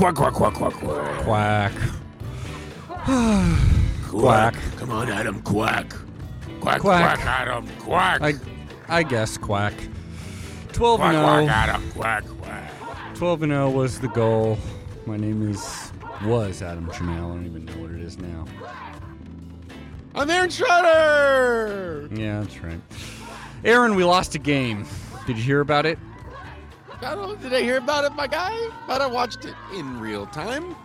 Quack, quack, quack, quack, quack. Quack. Quack. Come on, Adam, quack. Quack, Quack. quack, Adam, quack. I, I guess quack. 12 quack, and quack, 0. Adam, quack, quack. 12 and 0 was the goal. My name is was Adam Janelle. I don't even know what it is now. I'm Aaron Schroeder. Yeah, that's right. Aaron, we lost a game. Did you hear about it? I don't did I hear about it, my guy? But I watched it in real time.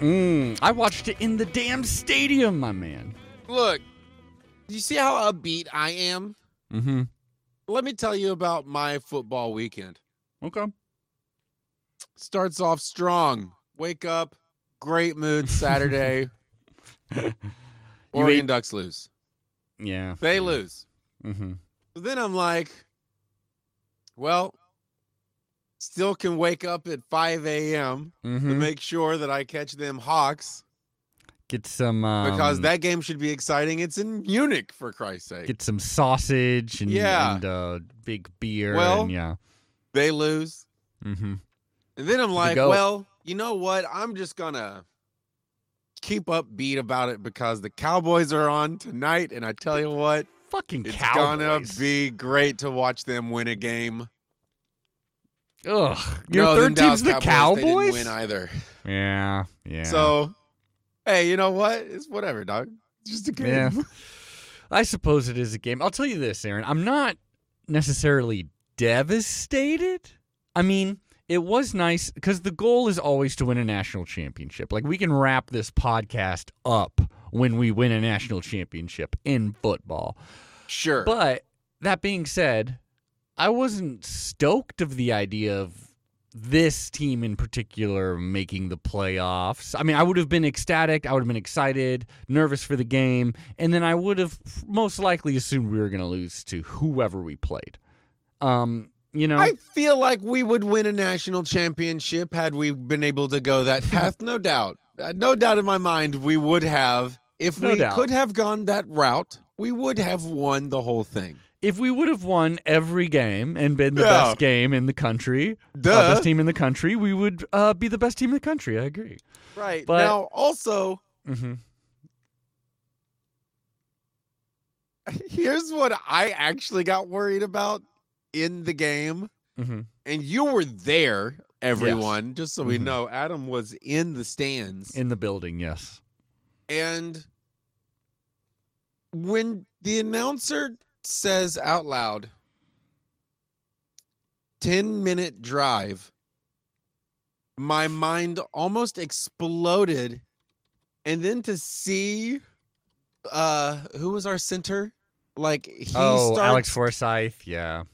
Mm, I watched it in the damn stadium, my man. Look, you see how upbeat I am? Mm-hmm. Let me tell you about my football weekend. Okay. Starts off strong. Wake up, great mood Saturday. Oregon ate- Ducks lose. Yeah. They lose. Mm-hmm. Then I'm like, well, still can wake up at 5 a.m. to Mm-hmm. make sure that I catch them Hawks Get some um, because that game should be exciting. It's in Munich, for Christ's sake. get some sausage and, Yeah. and uh, big beer. Well- and, yeah. They lose. Mm-hmm. And then I'm like, well, you know what? I'm just to keep upbeat about it because the Cowboys are on tonight. And I tell you what, Fucking it's Cowboys. to be great to watch them win a game. Ugh. Your no, third team's Dallas the Cowboys, they Cowboys. didn't win either. Yeah. Yeah. So, hey, you know what? It's whatever, dog. It's just a game. Yeah. I suppose it is a game. I'll tell you this, Aaron. I'm not necessarily devastated. I mean, it was nice because the goal is always to win a national championship. Like, we can wrap this podcast up when we win a national championship in football. Sure. But that being said, I wasn't stoked of the idea of this team in particular making the playoffs. I mean, I would have been ecstatic, I would have been excited, nervous for the game, and then I would have most likely assumed we were going to lose to whoever we played. Um, you know, I feel like we would win a national championship had we been able to go that path. No doubt. Uh, No doubt in my mind, we would have. If No we doubt. could have gone that route, we would have won the whole thing. If we would have won every game and been the Yeah. best game in the country, uh, best team in the country, we would uh, be the best team in the country. I agree. right. but- now, also, Mm-hmm. here's what I actually got worried about in the game. Mm-hmm. And you were there, everyone, just so we Mhm. know. Adam was in the stands. In the building, yes. And when the announcer says out loud, 10 minute drive, my mind almost exploded. And then to see uh who was our center? Like he oh, starts Alex Forsyth, yeah.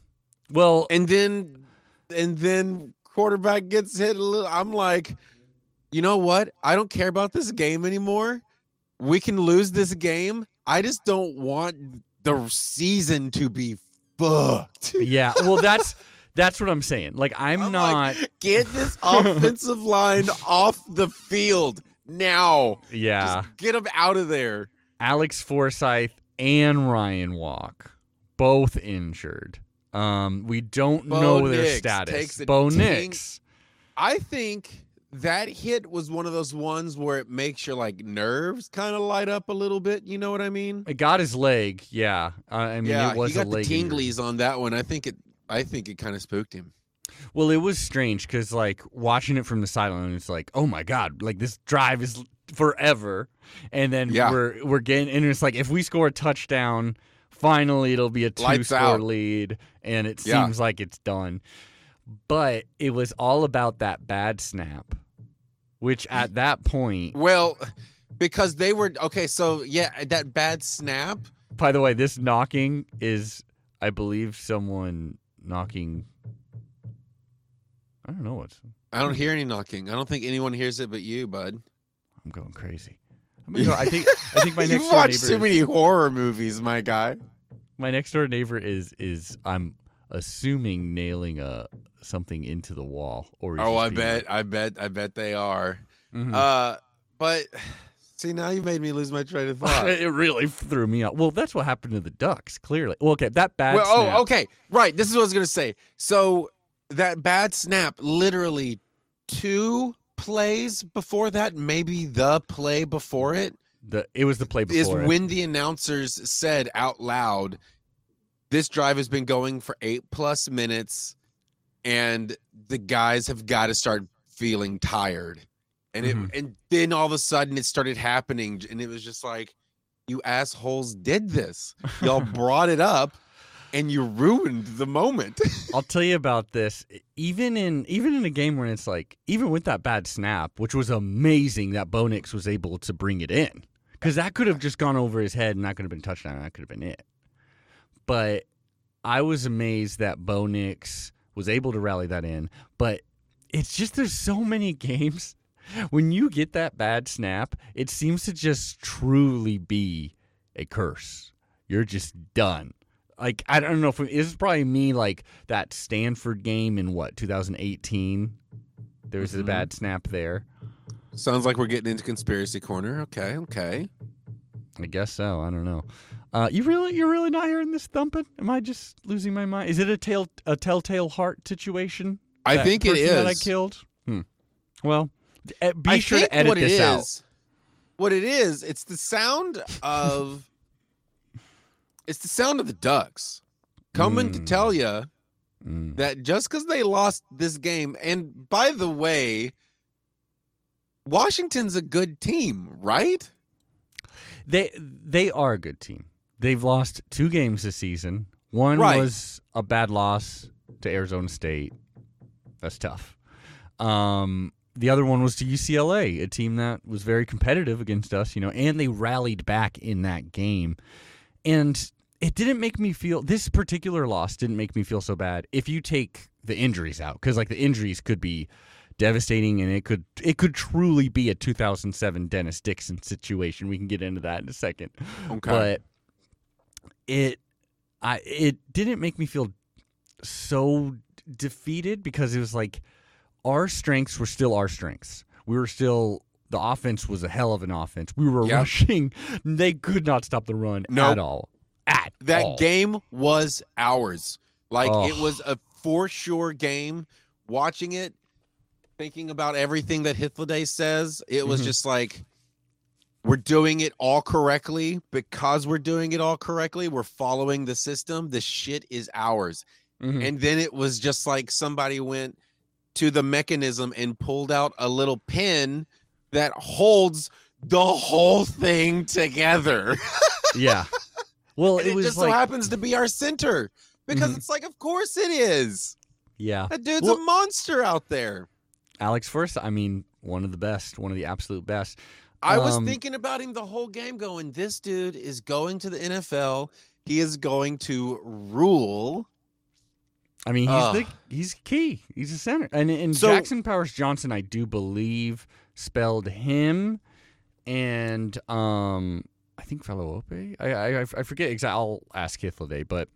Well, and then and then quarterback gets hit a little i'm like you know what i don't care about this game anymore we can lose this game i just don't want the season to be fucked yeah. Well, that's that's what I'm saying. Like, I'm, I'm not. like, get this offensive line off the field now yeah, just get them out of there Alex Forsyth and Ryan Walk, both injured. Um, we don't Bo know their status. Bo Nix. i think that hit was one of those ones where it makes your like nerves kind of light up a little bit you know what i mean It got his leg. Yeah, uh, I mean, yeah, it was he got a the tinglies on that one. I think it. I think it kind of spooked him. Well, it was strange because like watching it from the sideline, it's like, oh my god, like this drive is forever, and then Yeah. we're we're getting, and it's like if we score a touchdown, finally it'll be a two Lights score out. lead, and it Yeah. seems like it's done. But it was all about that bad snap, which at that point, Well, because they were okay. So yeah, that bad snap. by the way, this knocking is, I believe, someone knocking. I don't know what's. I don't hear any knocking. I don't think anyone hears it but you, bud. I'm going crazy. Gonna go, I think I think my You've next door watched too is- many horror movies, my guy. my next door neighbor is is I'm assuming nailing a something into the wall or Oh, I being- bet, I bet, I bet they are. Mhm. Uh, but see, now you made me lose my train of thought. it really threw me out Well, that's what happened to the Ducks. Clearly, well, okay, that bad. well, snap- oh, okay, right. This is what I was gonna say. So that bad snap literally two plays before that, maybe the play before it, The it was the play is before. it. when the announcers said out loud, "This drive has been going for eight plus minutes, and the guys have got to start feeling tired." And Mhm. it, and then all of a sudden it started happening, and it was just like, "You assholes did this! Y'all brought it up, and you ruined the moment." I'll tell you about this. Even in even in a game where it's like, even with that bad snap, which was amazing that Bo Nix was able to bring it in, because that could have just gone over his head and that could have been touchdown. And that could have been it. But I was amazed that Bo Nix was able to rally that in. But it's just there's so many games when you get that bad snap, it seems to just truly be a curse. You're just done. Like I don't know if it, it's probably me like that Stanford game in what 2018. There was a Mhm. bad snap there. Sounds like we're getting into conspiracy corner. Okay, okay. I guess so. I don't know. Uh, you really, you're really not hearing this thumping? Am I just losing my mind? Is it a tail, a telltale heart situation? I That think it is. that I killed. Hmm. Well, eh, be I sure to edit what it this out. What it is, it's the sound of it's the sound of the ducks coming to Mm. tell you Mm. that just because they lost this game, and by the way, Washington's a good team, right? They they are a good team. They've lost two games this season. One Right. was a bad loss to Arizona State. That's tough. Um, the other one was to UCLA, a team that was very competitive against us, you know, and they rallied back in that game. And it didn't make me feel this particular loss didn't make me feel so bad if you take the injuries out cuz like the injuries could be devastating and it could it could truly be a 2007 Dennis Dixon situation. We can get into that in a second. Okay. But it I it didn't make me feel so defeated because it was like our strengths were still our strengths. We were still the offense was a hell of an offense. We were Yep. rushing. They could not stop the run Nope. at all. At that all. game was ours. Like it Oh. was a for sure game. Watching it, thinking about everything that Hitler says, it was Mhm. just like we're doing it all correctly because we're doing it all correctly. We're following the system. The shit is ours. Mhm. And then it was just like somebody went to the mechanism and pulled out a little pin that holds the whole thing together. yeah. Well, it it, was just like so happens to be our center because Mhm. it's like, of course it is. yeah. That dude's Well- a monster out there. Alex first, I mean, one of the best, one of the absolute best. I was Um, thinking about him the whole game, going, "This dude is going to the NFL. He is going to rule." I mean, he's the, he's key. He's a center. And and So- Jackson Powers Johnson, I do believe spelled him and um I think fellow Ope. I I I forget exactly. I'll ask Hythloday, but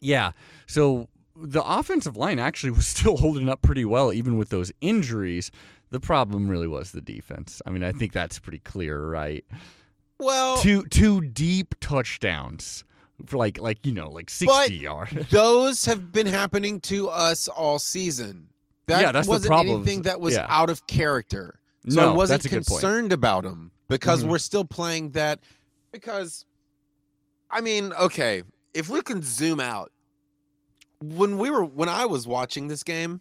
yeah. So the offensive line actually was still holding up pretty well, even with those injuries. The problem really was the defense. I mean, I think that's pretty clear, right? Well, Two two deep touchdowns for like like you know like sixty yards. those have been happening to us all season. That Yeah, that's the wasn't problem. anything that was Yeah. out of character. So no, I wasn't that's a good point. concerned about him because Mhm. we're still playing that. Because, I mean, okay, if we can zoom out, when we were when I was watching this game,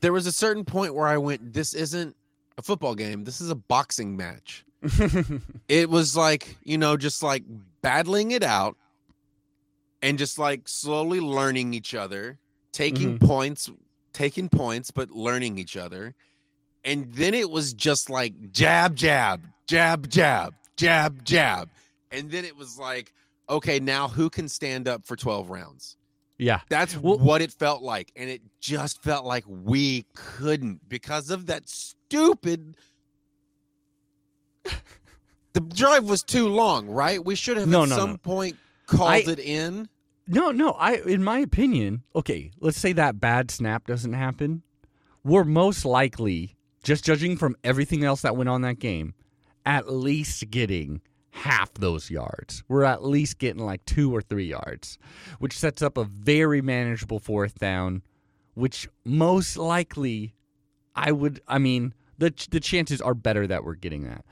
there was a certain point where I went, "This isn't a football game. This is a boxing match." It was like you know, just like battling it out, and just like slowly learning each other, taking mm-hmm. points, taking points, but learning each other. And then it was just like jab, jab, jab, jab, jab, jab. And then it was like, okay, now who can stand up for 12 rounds? Yeah. That's Well- what it felt like. And it just felt like we couldn't because of that stupid. the drive was too long, right? We should have No, at no, some no. point called I- it in. No, no. I, in my opinion, okay. Let's say that bad snap doesn't happen. We're most likely, just judging from everything else that went on that game, at least getting half those yards. We're at least getting like two or three yards, which sets up a very manageable fourth down, which most likely I would, I mean, the, the chances are better that we're getting that.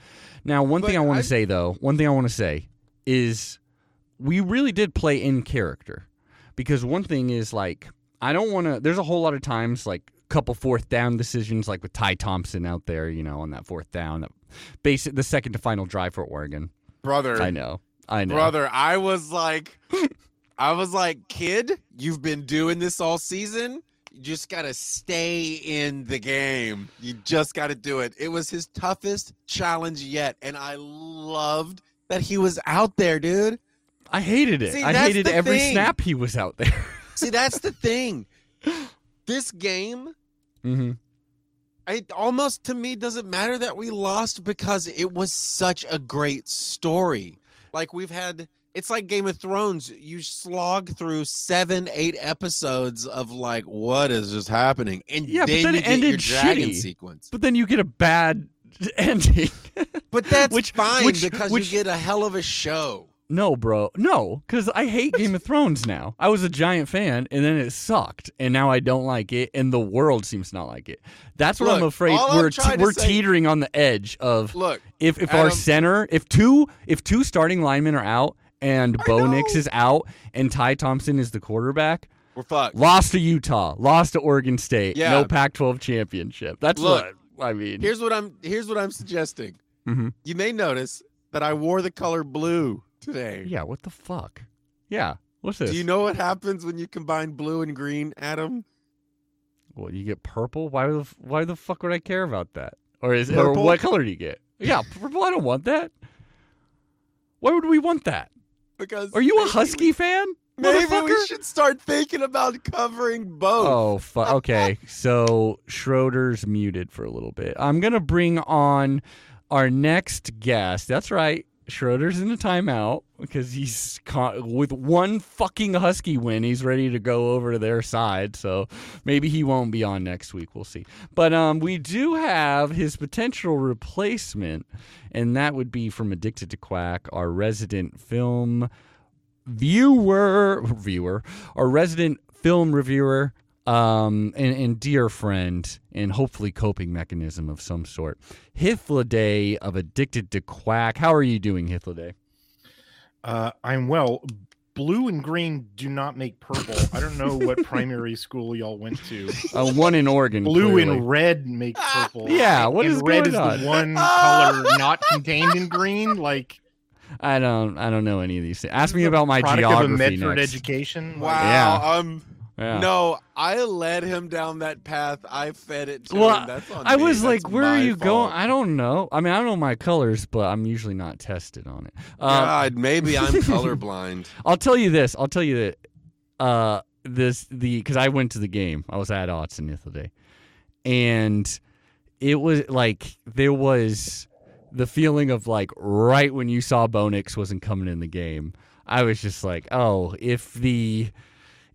Now, one But thing I want to say, though, one thing I want to say is we really did play in character because one thing is like, I don't want to, there's a whole lot of times like, couple fourth down decisions like with Ty Thompson out there, you know, on that fourth down, that basic the second to final drive for Oregon. Brother. I know. I know. Brother, I was like, I was like, kid, you've been doing this all season. You just got to stay in the game. You just got to do it. It was his toughest challenge yet. And I loved that he was out there, dude. I hated it. See, I hated every thing. snap he was out there. See, that's the thing. This game, mm-hmm. It almost to me doesn't matter that we lost because it was such a great story. Like we've had it's like Game of Thrones. You slog through seven, eight episodes of like what is just happening, and Yeah, but then, then you it ended dragon shitty. sequence. But then you get a bad ending. But that's Which- fine which- because which- you get a hell of a show. No, bro. No, because I hate Game of Thrones now. I was a giant fan, and then it sucked, and now I don't like it, and the world seems to not like it. That's what I'm Look, afraid all I'm we're we're say- teetering on the edge of Look, if if our center, if two if two starting linemen are out and I Bo know. Nix is out and Ty Thompson is the quarterback, we're fucked. lost to Utah, lost to Oregon State, Yeah. no Pac-12 championship. That's Look, what I mean. Here's what I'm here's what I'm suggesting. Mhm. You may notice that I wore the color blue today. Yeah, what the fuck? Yeah, what's this? Do you know what happens when you combine blue and green, Adam? Well, you get purple. Why the why the fuck would I care about that? Or is or what color do you get? Yeah, purple. I don't want that. Why would we want that? Because Are you a Husky fan? Maybe we should start thinking about covering both. Oh, fu- okay. So Schroeder's muted for a little bit. I'm gonna bring on our next guest. That's right. Schroeder's in a timeout because he's con- with one fucking Husky win. He's ready to go over to their side. So maybe he won't be on next week. We'll see. But um, we do have his potential replacement, and that would be from Addicted to Quack, our resident film viewer, viewer, our resident film reviewer, um, and, and dear friend, and hopefully coping mechanism of some sort, Hythloday of Addicted to Quack. How are you doing, Hythloday? Uh, I'm well. Blue and green do not make purple. I don't know what primary school y'all went to. Uh, one in Oregon. Blue clearly. and red make purple. Yeah, and, what and is red going is on? the one color not contained in green. Like I don't. I don't know any of these things. Ask me about my product of a geography Medford next. education. wow. Yeah. Um Yeah. no, I led him down that path. I fed it to Well, him. That's on I me. was like, "Where are you going?" I don't know. I mean, I don't know my colors, but I'm usually not tested on it. Uh, God, maybe I'm colorblind. I'll tell you this. I'll tell you that uh, this the because I went to the game. I was at Autzen the other day, and it was like there was the feeling of like right when you saw Bo Nix wasn't coming in the game. I was just like, oh, if the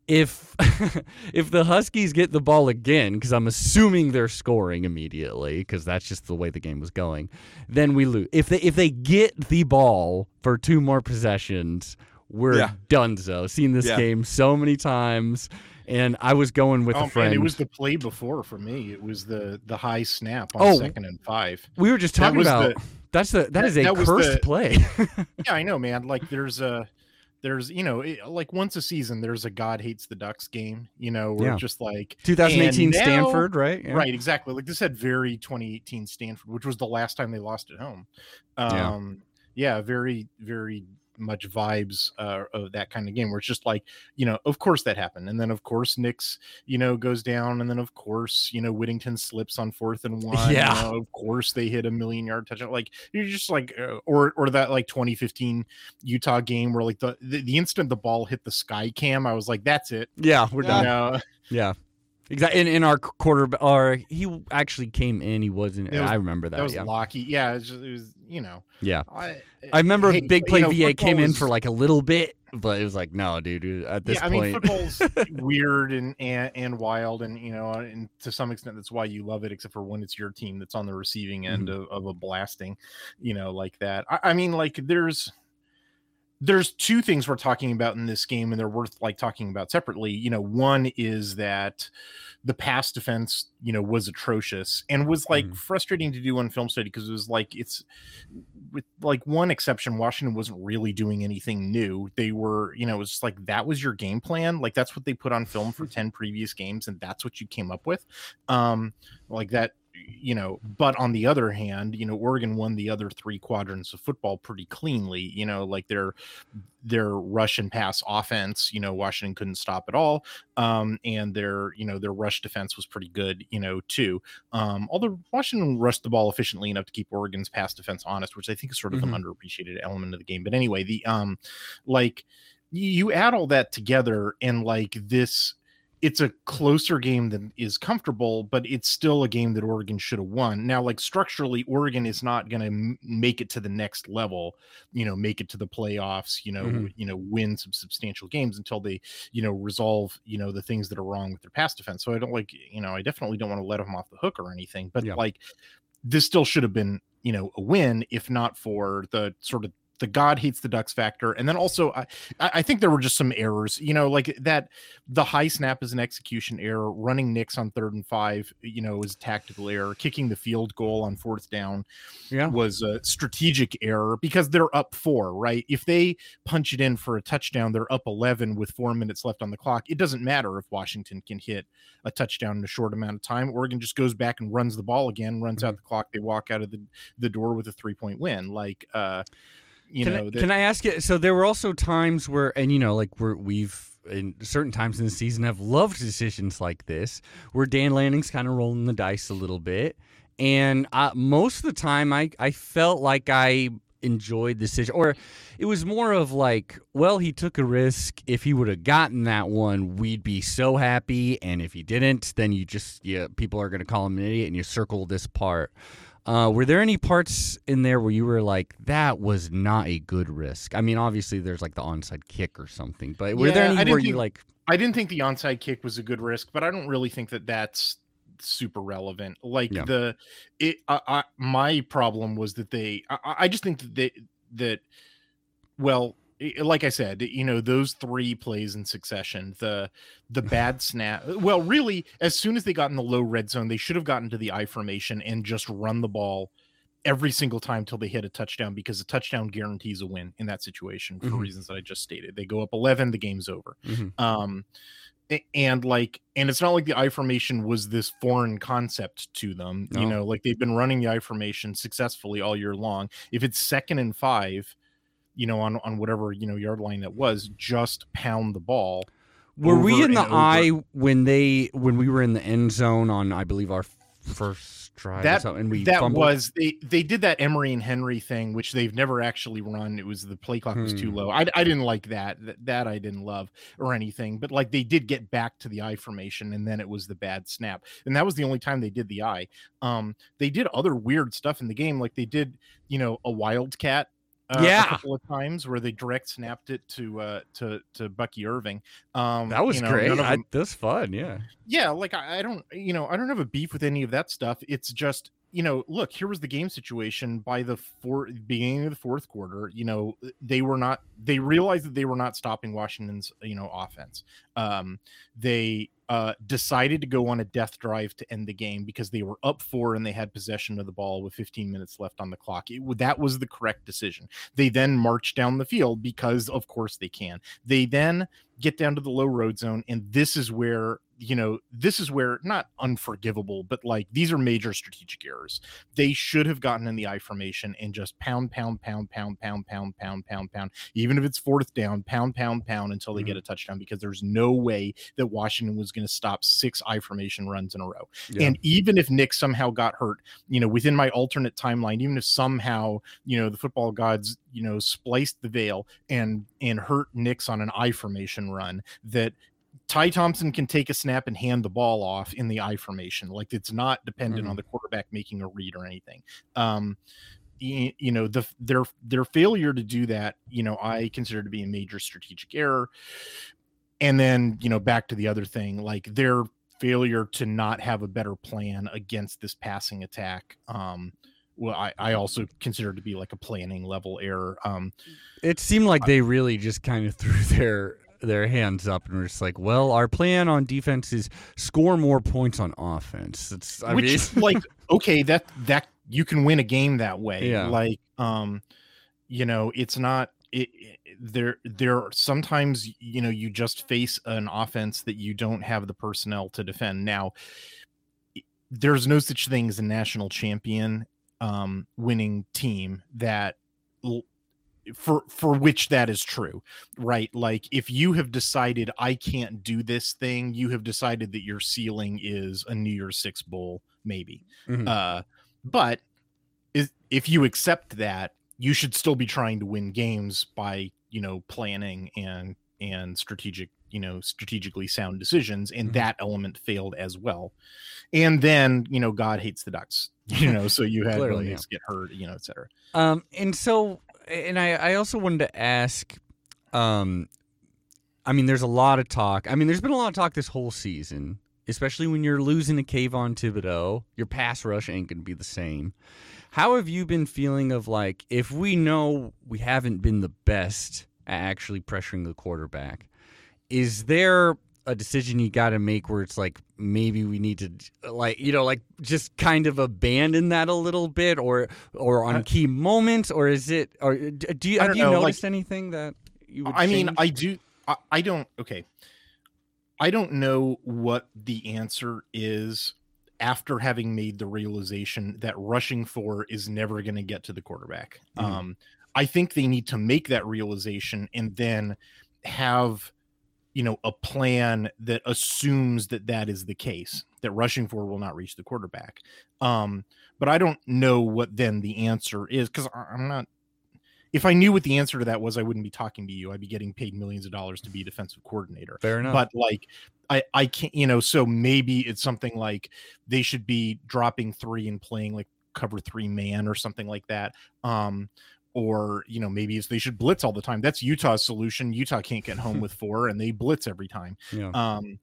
if if the Huskies get the ball again, because I'm assuming they're scoring immediately, because that's just the way the game was going, then we lose. If they if they get the ball for two more possessions, we're Yeah. donezo. Seen this Yeah. game so many times, and I was going with Oh, a um, man, friend. it was the play before for me. It was the the high snap on Oh. second and five. we were just talking was about the- that's the that that- is a that cursed the- play. Yeah, I know, man. Like there's a there's you know it, like once a season there's a God hates the Ducks game. You know, where Yeah. just like 2018 now- Stanford, right? Yeah. Right, exactly. Like this had very 2018 Stanford, which was the last time they lost at home. Yeah. Um, yeah, very, very much vibes uh, of that kind of game where it's just like, you know, of course that happened. And then, of course, Nix, you know, goes down. And then, of course, you know, Whittington slips on fourth and one. you Yeah. know, of course, they hit a million yard touchdown. Like, you're just like, uh, or, or that like 2015 Utah game where like the, the, the instant the ball hit the sky cam, I was like, that's it. Yeah, we're You done. know? Yeah. Exactly. In, in our quarter, or he actually came in. He wasn't. Was- I remember that. That was yeah. Lockie. Yeah, it was, just, it was, you know, yeah. I, I remember hey, Big you Play know, VA came football in for like a little bit, but it was like, no, dude. At this yeah, I mean, football's weird and, and and wild, and you know, and to some extent, that's why you love it. Except for when it's your team that's on the receiving end Mm-hmm. of, of a blasting, you know, like that. I, I mean, like there's there's two things we're talking about in this game, and they're worth like talking about separately. You know, one is that the pass defense, you know, was atrocious and was like Mhm. frustrating to do on film study because it was like it's with like one exception, Washington wasn't really doing anything new. They were, you know, it was like that was your game plan. Like that's what they put on film for 10 previous games, and that's what you came up with. Um, like that, you know, but on the other hand, you know, Oregon won the other three quadrants of football pretty cleanly, you know, like their their rush and pass offense, you know, Washington couldn't stop at all. Um, and their, you know, their rush defense was pretty good, you know, too. Um, although Washington rushed the ball efficiently enough to keep Oregon's pass defense honest, which I think is sort of Mhm. an underappreciated element of the game. But anyway, the um like you add all that together and like this it's a closer game than is comfortable, but it's still a game that Oregon should have won. Now, like structurally, Oregon is not going to m- make it to the next level, you know, make it to the playoffs, you know, Mhm. you know, win some substantial games until they, you know, resolve, you know, the things that are wrong with their pass defense. So I don't like, you know, I definitely don't want to let them off the hook or anything, but Yeah. like this still should have been, you know, a win if not for the sort of the God hates the ducks factor. And then also I, I think there were just some errors, you know, like that the high snap is an execution error, running Nix on third and five, you know, is a tactical error, kicking the field goal on fourth down yeah, was a strategic error because they're up four, right? If they punch it in for a touchdown, they're up 11 with four minutes left on the clock. It doesn't matter if Washington can hit a touchdown in a short amount of time. Oregon just goes back and runs the ball again, runs out the clock. They walk out of the, the door with a three point win. Like, uh, you can, know, I, that- can I ask you? So there were also times where, and you know, like we're we've in certain times in the season have loved decisions like this, where Dan Lanning's kind of rolling the dice a little bit, and uh, most of the time I I felt like I enjoyed the decision, or it was more of like, well, he took a risk. If he would have gotten that one, we'd be so happy, and if he didn't, then you just yeah, people are going to call him an idiot, and you circle this part. Uh, were there any parts in there where you were like, that was not a good risk? I mean, obviously there's like the onside kick or something, but were there Yeah, I any where you like, I didn't think the onside kick was a good risk, but I don't really think that that's super relevant. Like Yeah. the it, I, I, my problem was that they. I, I just think that they that well, like I said, you know, those three plays in succession, the the bad snap. Well, really, as soon as they got in the low red zone, they should have gotten to the I formation and just run the ball every single time till they hit a touchdown because a touchdown guarantees a win in that situation for Mhm. reasons that I just stated. They go up 11, the game's over Mhm. um and like and it's not like the i formation was this foreign concept to them you know like they've been running the i formation successfully all year long if it's second and five you know on on whatever you know yard line that was just pound the ball were we in the over. eye when they, when we were in the end zone on, I believe, our first drive or That- and we that fumbled? was they they did that emory and henry thing which they've never actually run it was the play clock was too Hmm. low I, I didn't like that. that that i didn't love or anything but like they did get back to the eye formation and then it was the bad snap and that was the only time they did the eye um they did other weird stuff in the game like they did you know a wildcat uh, Yeah. a couple of times where they direct snapped it to uh to to bucky irving um that was you know, great. I, them- that was fun. Yeah. yeah like I, I don't you know i don't have a beef with any of that stuff it's just you know look here was the game situation by the four beginning of the fourth quarter you know they were not they realized that they were not stopping washington's you know offense. Um they uh decided to go on a death drive to end the game because they were up four and they had possession of the ball with 15 minutes left on the clock. It, that was the correct decision. They then marched down the field because of course they can. They then get down to the low road zone and this is where you know this is where not unforgivable but like these are major strategic errors. They should have gotten in the i formation and just pound pound pound pound pound pound pound pound pound even if it's fourth down pound pound pound until they get mm-hmm. a touchdown because there's no way that washington was going to stop six i formation runs in a row. Yeah. and even if Nix somehow got hurt, you know, within my alternate timeline, even if somehow, you know, the football gods, you know, spliced the veil and and hurt Nix on an I formation run, that Ty Thompson can take a snap and hand the ball off in the I formation. Like it's not dependent on Mhm. the quarterback making a read or anything. Um, y- you know the their their failure to do that you know i consider to be a major strategic error and then you know back to the other thing like their failure to not have a better plan against this passing attack um well i i also consider to be like a planning level error um It seemed like they really just kind of threw their their hands up and were just like, "Well, our plan on defense is score more points on offense." It's I which mean, like okay that that you can win a game that way Yeah. like um you know it's not it, it- there there are sometimes you know you just face an offense that you don't have the personnel to defend now there's no such thing as a national champion um winning team that for for which that is true right like if you have decided i can't do this thing you have decided that your ceiling is a new year's six bowl maybe Mhm. uh but is, if you accept that you should still be trying to win games by you know planning and and strategic you know strategically sound decisions and Mhm. that element failed as well and then you know god hates the ducks you know so you had Clearly, yeah. Get hurt you know etc Um, and so, and I, I also wanted to ask, um, I mean, there's a lot of talk. I mean, there's been a lot of talk this whole season, especially when you're losing to Kayvon Thibodeaux. Your pass rush ain't gonna be the same. How have you been feeling of like if we know we haven't been the best at actually pressuring the quarterback, is there a decision you got to make where it's like maybe we need to like you know like just kind of abandon that a little bit or or on key moments or is it or do you have you know, like- noticed anything that you would I mean. I do. I, I don't. Okay, I don't know what the answer is after having made the realization that rushing four is never going to get to the quarterback. Mhm. Um, I think they need to make that realization and then have you know a plan that assumes that that is the case that rushing four will not reach the quarterback um but i don't know what then the answer is because i'm not if I knew what the answer to that was, I wouldn't be talking to you. I'd be getting paid millions of dollars to be a defensive coordinator. fair enough But like, I I can't, you know. So maybe it's something like they should be dropping three and playing like cover three man or something like that. Um, or you know maybe it's they should blitz all the time. That's Utah's solution. Utah can't get home with four, and they blitz every time. Yeah. Um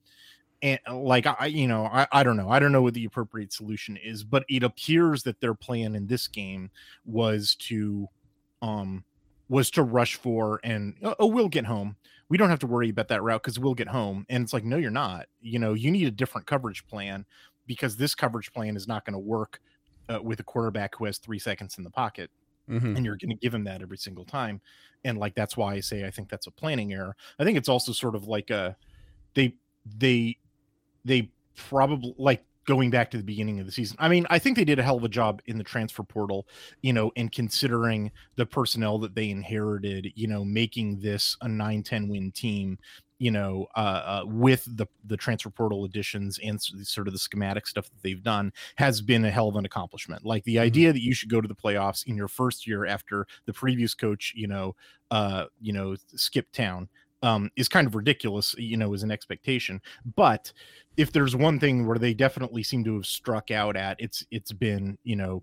and like i you know I, I don't know. I don't know what the appropriate solution is but it appears that their plan in this game was to um was to rush four and oh, oh we'll get home. We don't have to worry about that route because we'll get home. And it's like no you're not. You know you need a different coverage plan because this coverage plan is not going to work uh, with a quarterback who has three seconds in the pocket Mhm. and you're going to give him that every single time and like that's why i say i think that's a planning error i think it's also sort of like a they they they probably like going back to the beginning of the season i mean i think they did a hell of a job in the transfer portal you know and considering the personnel that they inherited you know making this a 9-10 win team you know uh, uh with the the transfer portal additions and sort of the schematic stuff that they've done has been a hell of an accomplishment. Like the idea that you should go to the playoffs in your first year after the previous coach, you know, uh, you know, skip town, um, is kind of ridiculous, you know, as an expectation. But if there's one thing where they definitely seem to have struck out at, it's it's been, you know,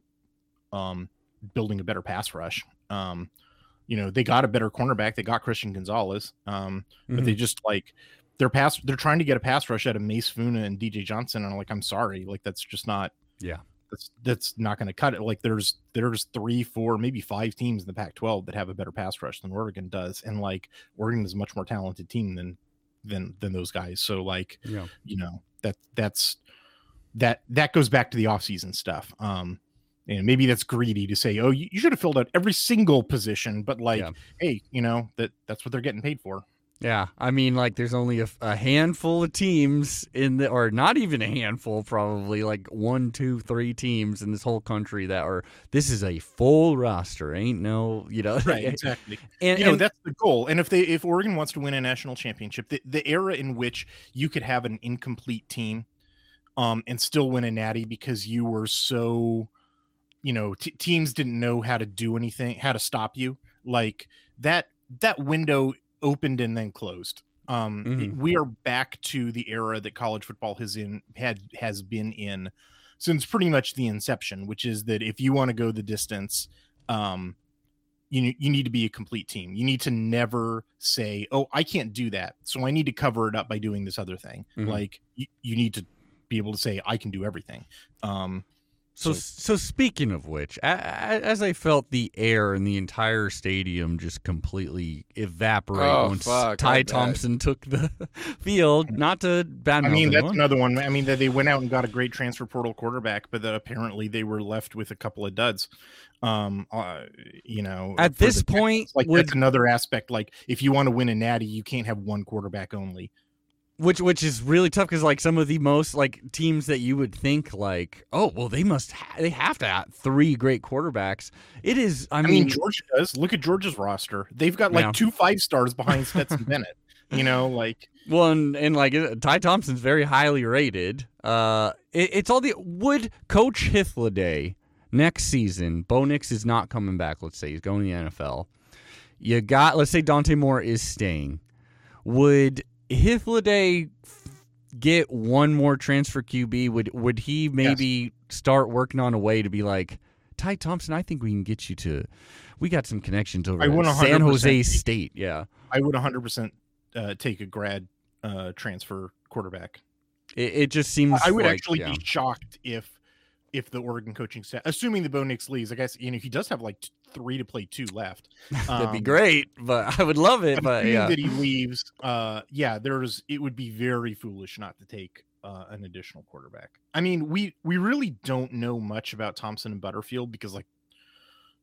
um, building a better pass rush. Um, you know, they got a better cornerback. They got Christian Gonzalez. Um, but they just like their pass they're trying to get a pass rush out of Mase Funa and DJ Johnson and I'm like I'm sorry like that's just not Yeah. that's that's not going to cut it like there's there's 3 4 maybe 5 teams in the Pac-12 that have a better pass rush than Oregon does and like Oregon is a much more talented team than than than those guys so like yeah you know that that's that that goes back to the offseason stuff um and maybe that's greedy to say oh you, you should have filled out every single position but like Yeah. hey you know that that's what they're getting paid for Yeah, I mean, like, there's only a, a handful of teams in the, or not even a handful, probably like one, two, three teams in this whole country that are. This is a full roster, ain't no, you know, right exactly And, you know and- that's the goal and if they if oregon wants to win a national championship the, the era in which you could have an incomplete team um and still win a natty because you were so you know t- teams didn't know how to do anything how to stop you like that that window opened and then closed um Mhm. we are back to the era that college football has in had has been in since pretty much the inception which is that if you want to go the distance um, you you need to be a complete team. You need to never say, "Oh, I can't do that, so I need to cover it up by doing this other thing." Mhm. Like you, you need to be able to say, "I can do everything." Um, So, so speaking of which, a- a- as I felt the air in the entire stadium just completely evaporate Oh, once fuck, Ty bet. Thompson took the field, not to bad I mean, that's anyone. another one. I mean, that they went out and got a great transfer portal quarterback, but that apparently they were left with a couple of duds. Um, uh, you know, At this point, Texans. like would that's another aspect. Like, if you want to win a natty, you can't have one quarterback only. Which which is really tough because like some of the most like teams that you would think like oh well they must ha- they have to have three great quarterbacks. It is I I mean, mean, Georgia does. Look at Georgia's roster. They've got like Yeah. two five stars behind Stetson Bennett. You know, like Well, and, and like uh, Ty Thompson's very highly rated. Uh, it, it's all the would Coach Hythloday next season. Bo Nix is not coming back. Let's say he's going to the NFL. You got let's say Dante Moore is staying. Would Hythloday get one more transfer QB? Would would he maybe start working on a way to be like Ty Thompson? I think we can get you to. We got some connections over I San 100% Jose State. Yeah. I would 100 percent uh, take a grad uh, transfer quarterback. It, it just seems. I would like, actually yeah. be shocked if if the Oregon coaching staff, assuming the Bo Nix leaves, I guess you know he does have like t- three to play two left. That'd be Um, great, but I would love it. But yeah, that he leaves, uh, yeah, there's it would be very foolish not to take uh, an additional quarterback. I mean, we we really don't know much about Thompson and Butterfield because like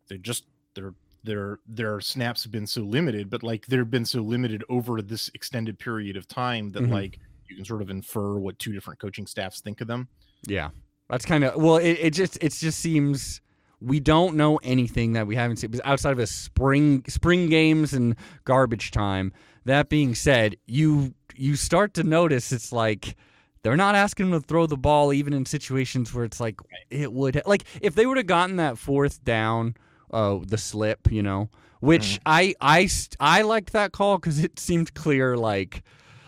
they're just their their their snaps have been so limited, but like they've been so limited over this extended period of time that Mhm. like you can sort of infer what two different coaching staffs think of them. yeah, that's kind of well. It, it just it just seems we don't know anything that we haven't seen outside of a spring spring games and garbage time. That being said, you you start to notice it's like. They're not asking him to throw the ball even in situations where it's like it would like if they would have gotten that fourth down, uh, the slip, you know, which I I I liked that call because it seemed clear like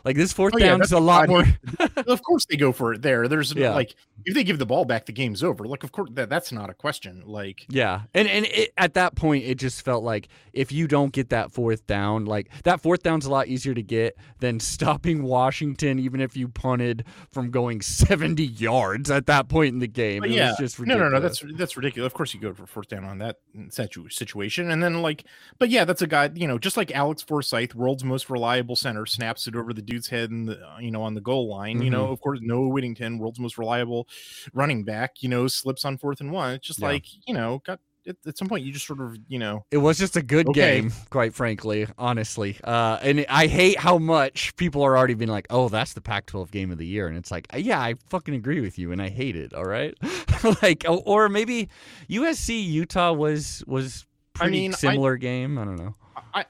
like this fourth Oh, yeah, down is a lot more. of course they go for it there. There's Yeah. like if they give the ball back, the game's over. Like of course that that's not a question. Like Yeah, and and it, at that point, it just felt like if you don't get that fourth down, like that fourth down's a lot easier to get than stopping Washington, even if you punted from going seventy yards at that point in the game. But it yeah, was just no, ridiculous. no, no. That's that's ridiculous. Of course, you go for fourth down on that situ- situation, and then like, but yeah, that's a guy. You know, just like Alex Forsyth, world's most reliable center, snaps it over the dude's head, and the uh, you know on the goal line. You Mm-hmm. know, of course, Noah Whittington, world's most reliable running back. You know, slips on fourth and one. It's just Yeah. like you know, got at, at some point you just sort of you know. It was just a good Okay. game, quite frankly, honestly. Uh, and I hate how much people are already being like, "Oh, that's the Pac-12 game of the year," and it's like, yeah, I fucking agree with you, and I hate it. All right, like, or, maybe USC Utah was was I pretty mean, I- similar game. I don't know. I,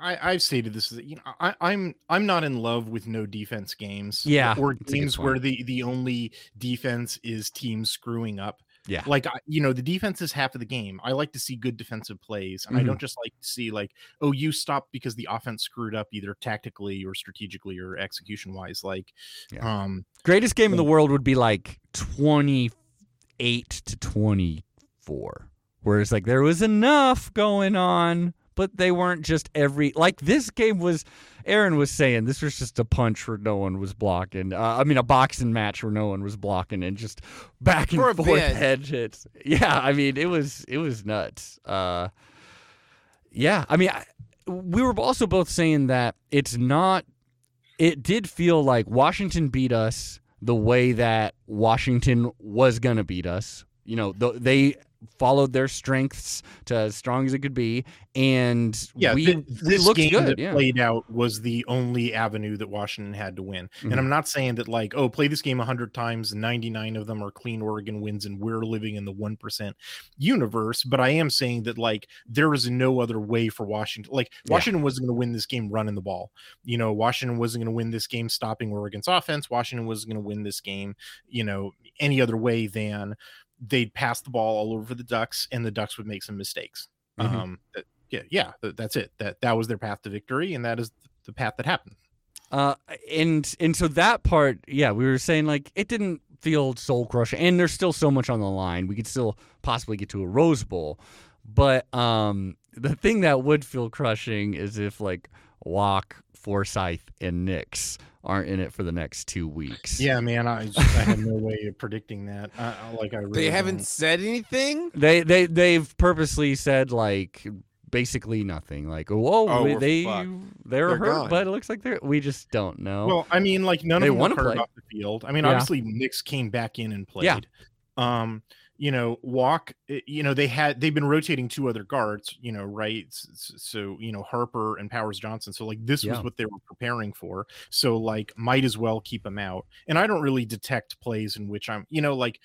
I, I I've stated this. Is you know, I, I'm I'm not in love with no defense games. Yeah, or games where the the only defense is teams screwing up. Yeah. like you know, the defense is half of the game. I like to see good defensive plays, and I Mhm. don't just like to see like, oh, you stopped because the offense screwed up either tactically or strategically or execution wise. Like, Yeah. um, Greatest game in the world would be like 28 to 24. Whereas like there was enough going on, but they weren't just every like this game was Aaron was saying this was just a punch where no one was blocking. Uh, I mean a boxing match where no one was blocking and just back and For forth bit. head hits. Yeah, I mean it was it was nuts. Uh yeah, I mean I, we were also both saying that it's not it did feel like Washington beat us the way that Washington was going to beat us. You know, th- they followed their strengths to as strong as it could be, and yeah, we, th- we this looked game good. that Yeah. played out was the only avenue that Washington had to win. Mhm. And I'm not saying that like, oh, play this game 100 times, 99 of them are clean Oregon wins, and we're living in the one percent universe. But I am saying that like there is no other way for Washington. Like Yeah. Washington wasn't going to win this game running the ball. You know, Washington wasn't going to win this game stopping Oregon's offense. Washington wasn't going to win this game. You know, any other way than they'd pass the ball all over the Ducks, and the Ducks would make some mistakes. Mhm. Um, that- yeah, yeah, th- that's it. That that was their path to victory, and that is the path that happened. Uh, and and so that part, yeah, we were saying like it didn't feel soul crushing, and there's still so much on the line. We could still possibly get to a Rose Bowl, But um, the thing that would feel crushing is if like Walk, Forsyth, and Nix aren't in it for the next two weeks. Yeah, man, I just, I had no way of predicting that. I, I- like I really They haven't don't. said anything. They they they've purposely said like basically nothing. Like, whoa, Oh, we- they fucked. they're, They're hurt, gone. but it looks like they're. We just don't know. Well, I mean, like none They of them wanna were hurt play. off the field. I mean, Yeah. obviously, Nix came back in and played. Yeah. Um, you know, walk. eh, You know, they had they've been rotating two other guards. You know, right? So you know, Harper and Powers Johnson. So like this was what they were preparing for. So like, might as well keep them out. And I don't really detect plays in which I'm. You know, like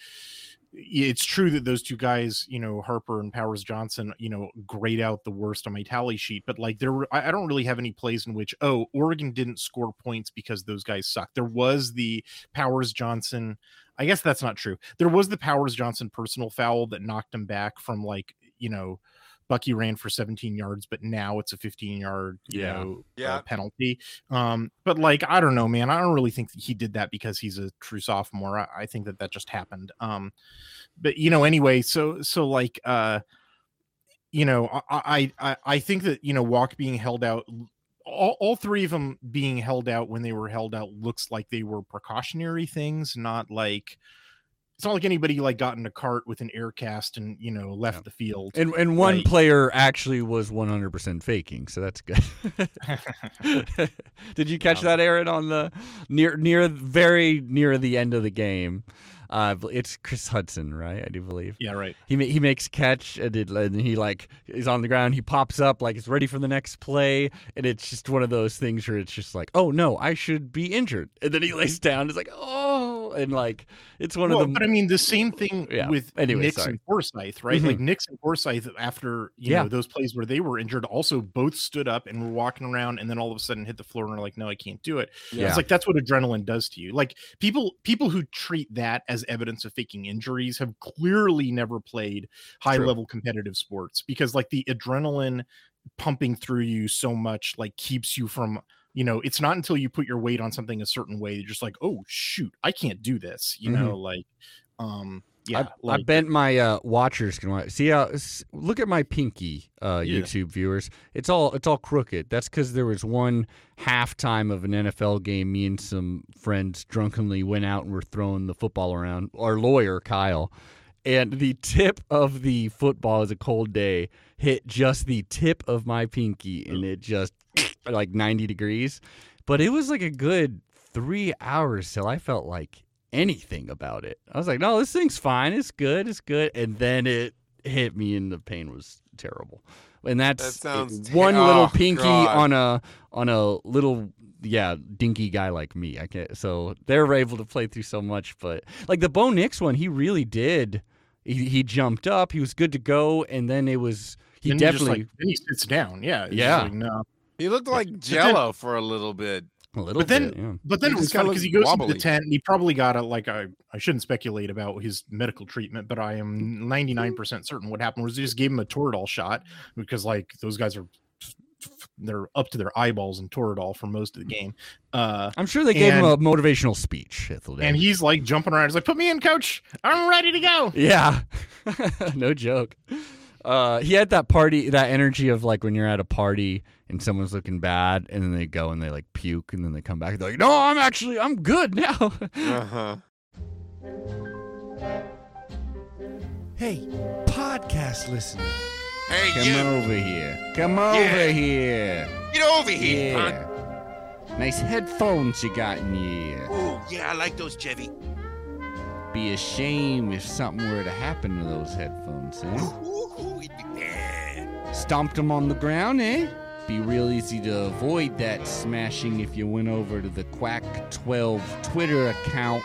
it's true that those two guys, you know, Harper and Powers Johnson, you know, grade out the worst on my tally sheet. But like, there were, I don't really have any plays in which, oh, Oregon didn't score points because those guys suck. There was the Powers Johnson. I guess that's not true. There was the Powers Johnson personal foul that knocked him back from like, you know, Bucky ran for 17 yards, but now it's a 15 yard, you Yeah. know, uh, Yeah. penalty. Um, but like, I don't know, man. I don't really think he did that because he's a true sophomore. I, I think that that just happened. Um, but you know, anyway, so so like, uh, you know, I I I, I think that you know, Walk being held out. All, all three of them being held out when they were held out looks like they were precautionary things, not like it's not like anybody like got in a cart with an air cast and you know left Yeah. the field. and and one Right. player actually was 100% faking, so that's good. Did you catch that, Aaron, on the near near very near the end of the game? Uh, it's Chris Hutson, right? I do believe. yeah, right. He he makes catch and, it, and he like is on the ground. He pops up like it's ready for the next play, and it's just one of those things where it's just like, oh no, I should be injured, and then he lays down. It's like oh, and like it's one well, of the but I mean, the same thing Yeah. with Anyway, Nix sorry. and Forsyth, right? Mm-hmm. Like Nix and Forsyth, after you Yeah. know those plays where they were injured, also both stood up and were walking around, and then all of a sudden hit the floor and are like, "No, I can't do it." Yeah. It's like that's what adrenaline does to you. Like people, people who treat that as evidence of faking injuries have clearly never played high level competitive sports because like the adrenaline pumping through you so much like keeps you from you know it's not until you put your weight on something a certain way you're just like oh shoot i can't do this you Mhm. know like um yeah I, like, I bet my uh, watchers can watch. See how? Look at my pinky, uh, Yeah. YouTube viewers. It's all it's all crooked. That's because there was one halftime of an NFL game. Me and some friends drunkenly went out and were throwing the football around. Our lawyer Kyle, and the tip of the football is a cold day hit just the tip of my pinky, and it just like ninety degrees. But it was like a good three hours till I felt like anything about it. I was like, no, this thing's fine. It's good. It's good. And then it hit me, and the pain was terrible. And that's That sounds it- ter- one little oh, pinky God. on a on a little yeah dinky guy like me. I can't. So they're able to play through so much, but like the Bo Nix one, he really did. He, he jumped up. He was good to go, and then it was he then you just, definitely like, then he sits down yeah Yeah. like, no He looked like Jello for a little bit. a little but then- bit. Yeah. But then He it was kinda funny because he looks goes into the tent and he probably got a like I I shouldn't speculate about his medical treatment, but I am 99% certain what happened was they just gave him a Toradol shot because like those guys are they're up to their eyeballs in Toradol for most of the game. Uh I'm sure they gave him a motivational speech. at and he's like jumping around. He's like, "Put me in, coach. I'm ready to go." Yeah, no joke. Uh, he had that party, that energy of like when you're at a party and someone's looking bad, and then they go and they like puke, and then they come back. and They're like, "No, I'm actually, I'm good now." Uh-huh. hey, podcast listener, Hey, come you, over here. Come over here. get over here. punk. Yeah. Nice headphones you got in your ear. Ooh, yeah, I like those, Chevy. Be a shame if something were to happen to those headphones, eh? Stomped him on the ground, eh? Be real easy to avoid that smashing if you went over to the Quack12 Twitter account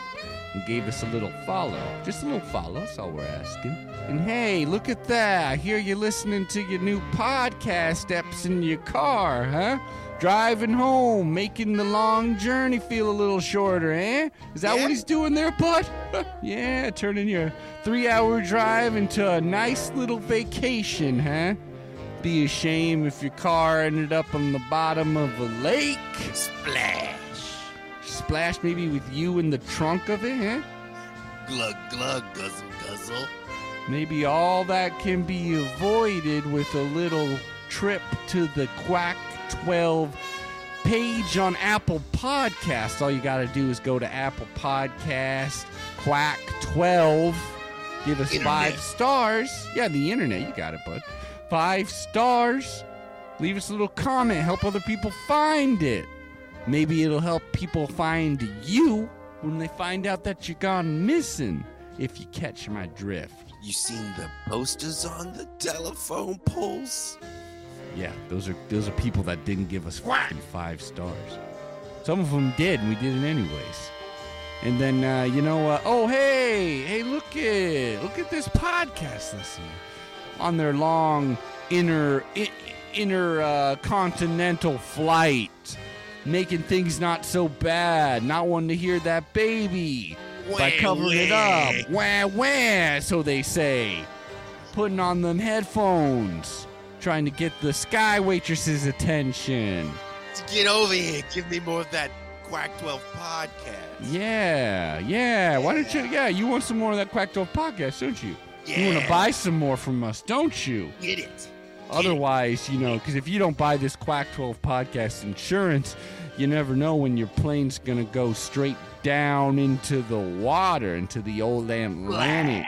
and gave us a little follow. Just a little follow, that's all we're asking. And hey, look at that. I hear you listening to your new podcast eps in your car, huh? Driving home, making the long journey feel a little shorter, eh? Is that Yeah. what he's doing there, bud? yeah, turning your three hour drive into a nice little vacation, huh? Be a shame if your car ended up on the bottom of a lake. Splash. Splash maybe with you in the trunk of it, huh? Glug, glug, guzzle, guzzle. Maybe all that can be avoided with a little trip to the Quack 12 page on Apple Podcast. All you got to do is go to Apple Podcast, Quack 12, give us five stars. Yeah, the internet, you got it, bud. Five stars. Leave us a little comment, help other people find it. Maybe it'll help people find you when they find out that you're gone missing, if you catch my drift. You seen the posters on the telephone poles? Yeah, those are those are people that didn't give us fucking five stars. Some of them did, and we did it anyways. And then uh, you know, uh, oh hey, hey, look at look at this podcast listener on their long inner I, inner uh, continental flight, making things not so bad, not wanting to hear that baby by covering it up. Wah wah, so they say. Putting on them headphones, trying to get the sky waitress's attention. Get over here. Give me more of that Quack 12 podcast. Yeah, yeah. Why don't you? Yeah, you want some more of that Quack 12 podcast, don't you? You want to buy some more from us, don't you? Get it. Otherwise, you know, because if you don't buy this Quack 12 podcast insurance, you never know when your plane's going to go straight down into the water, into the old Atlantic,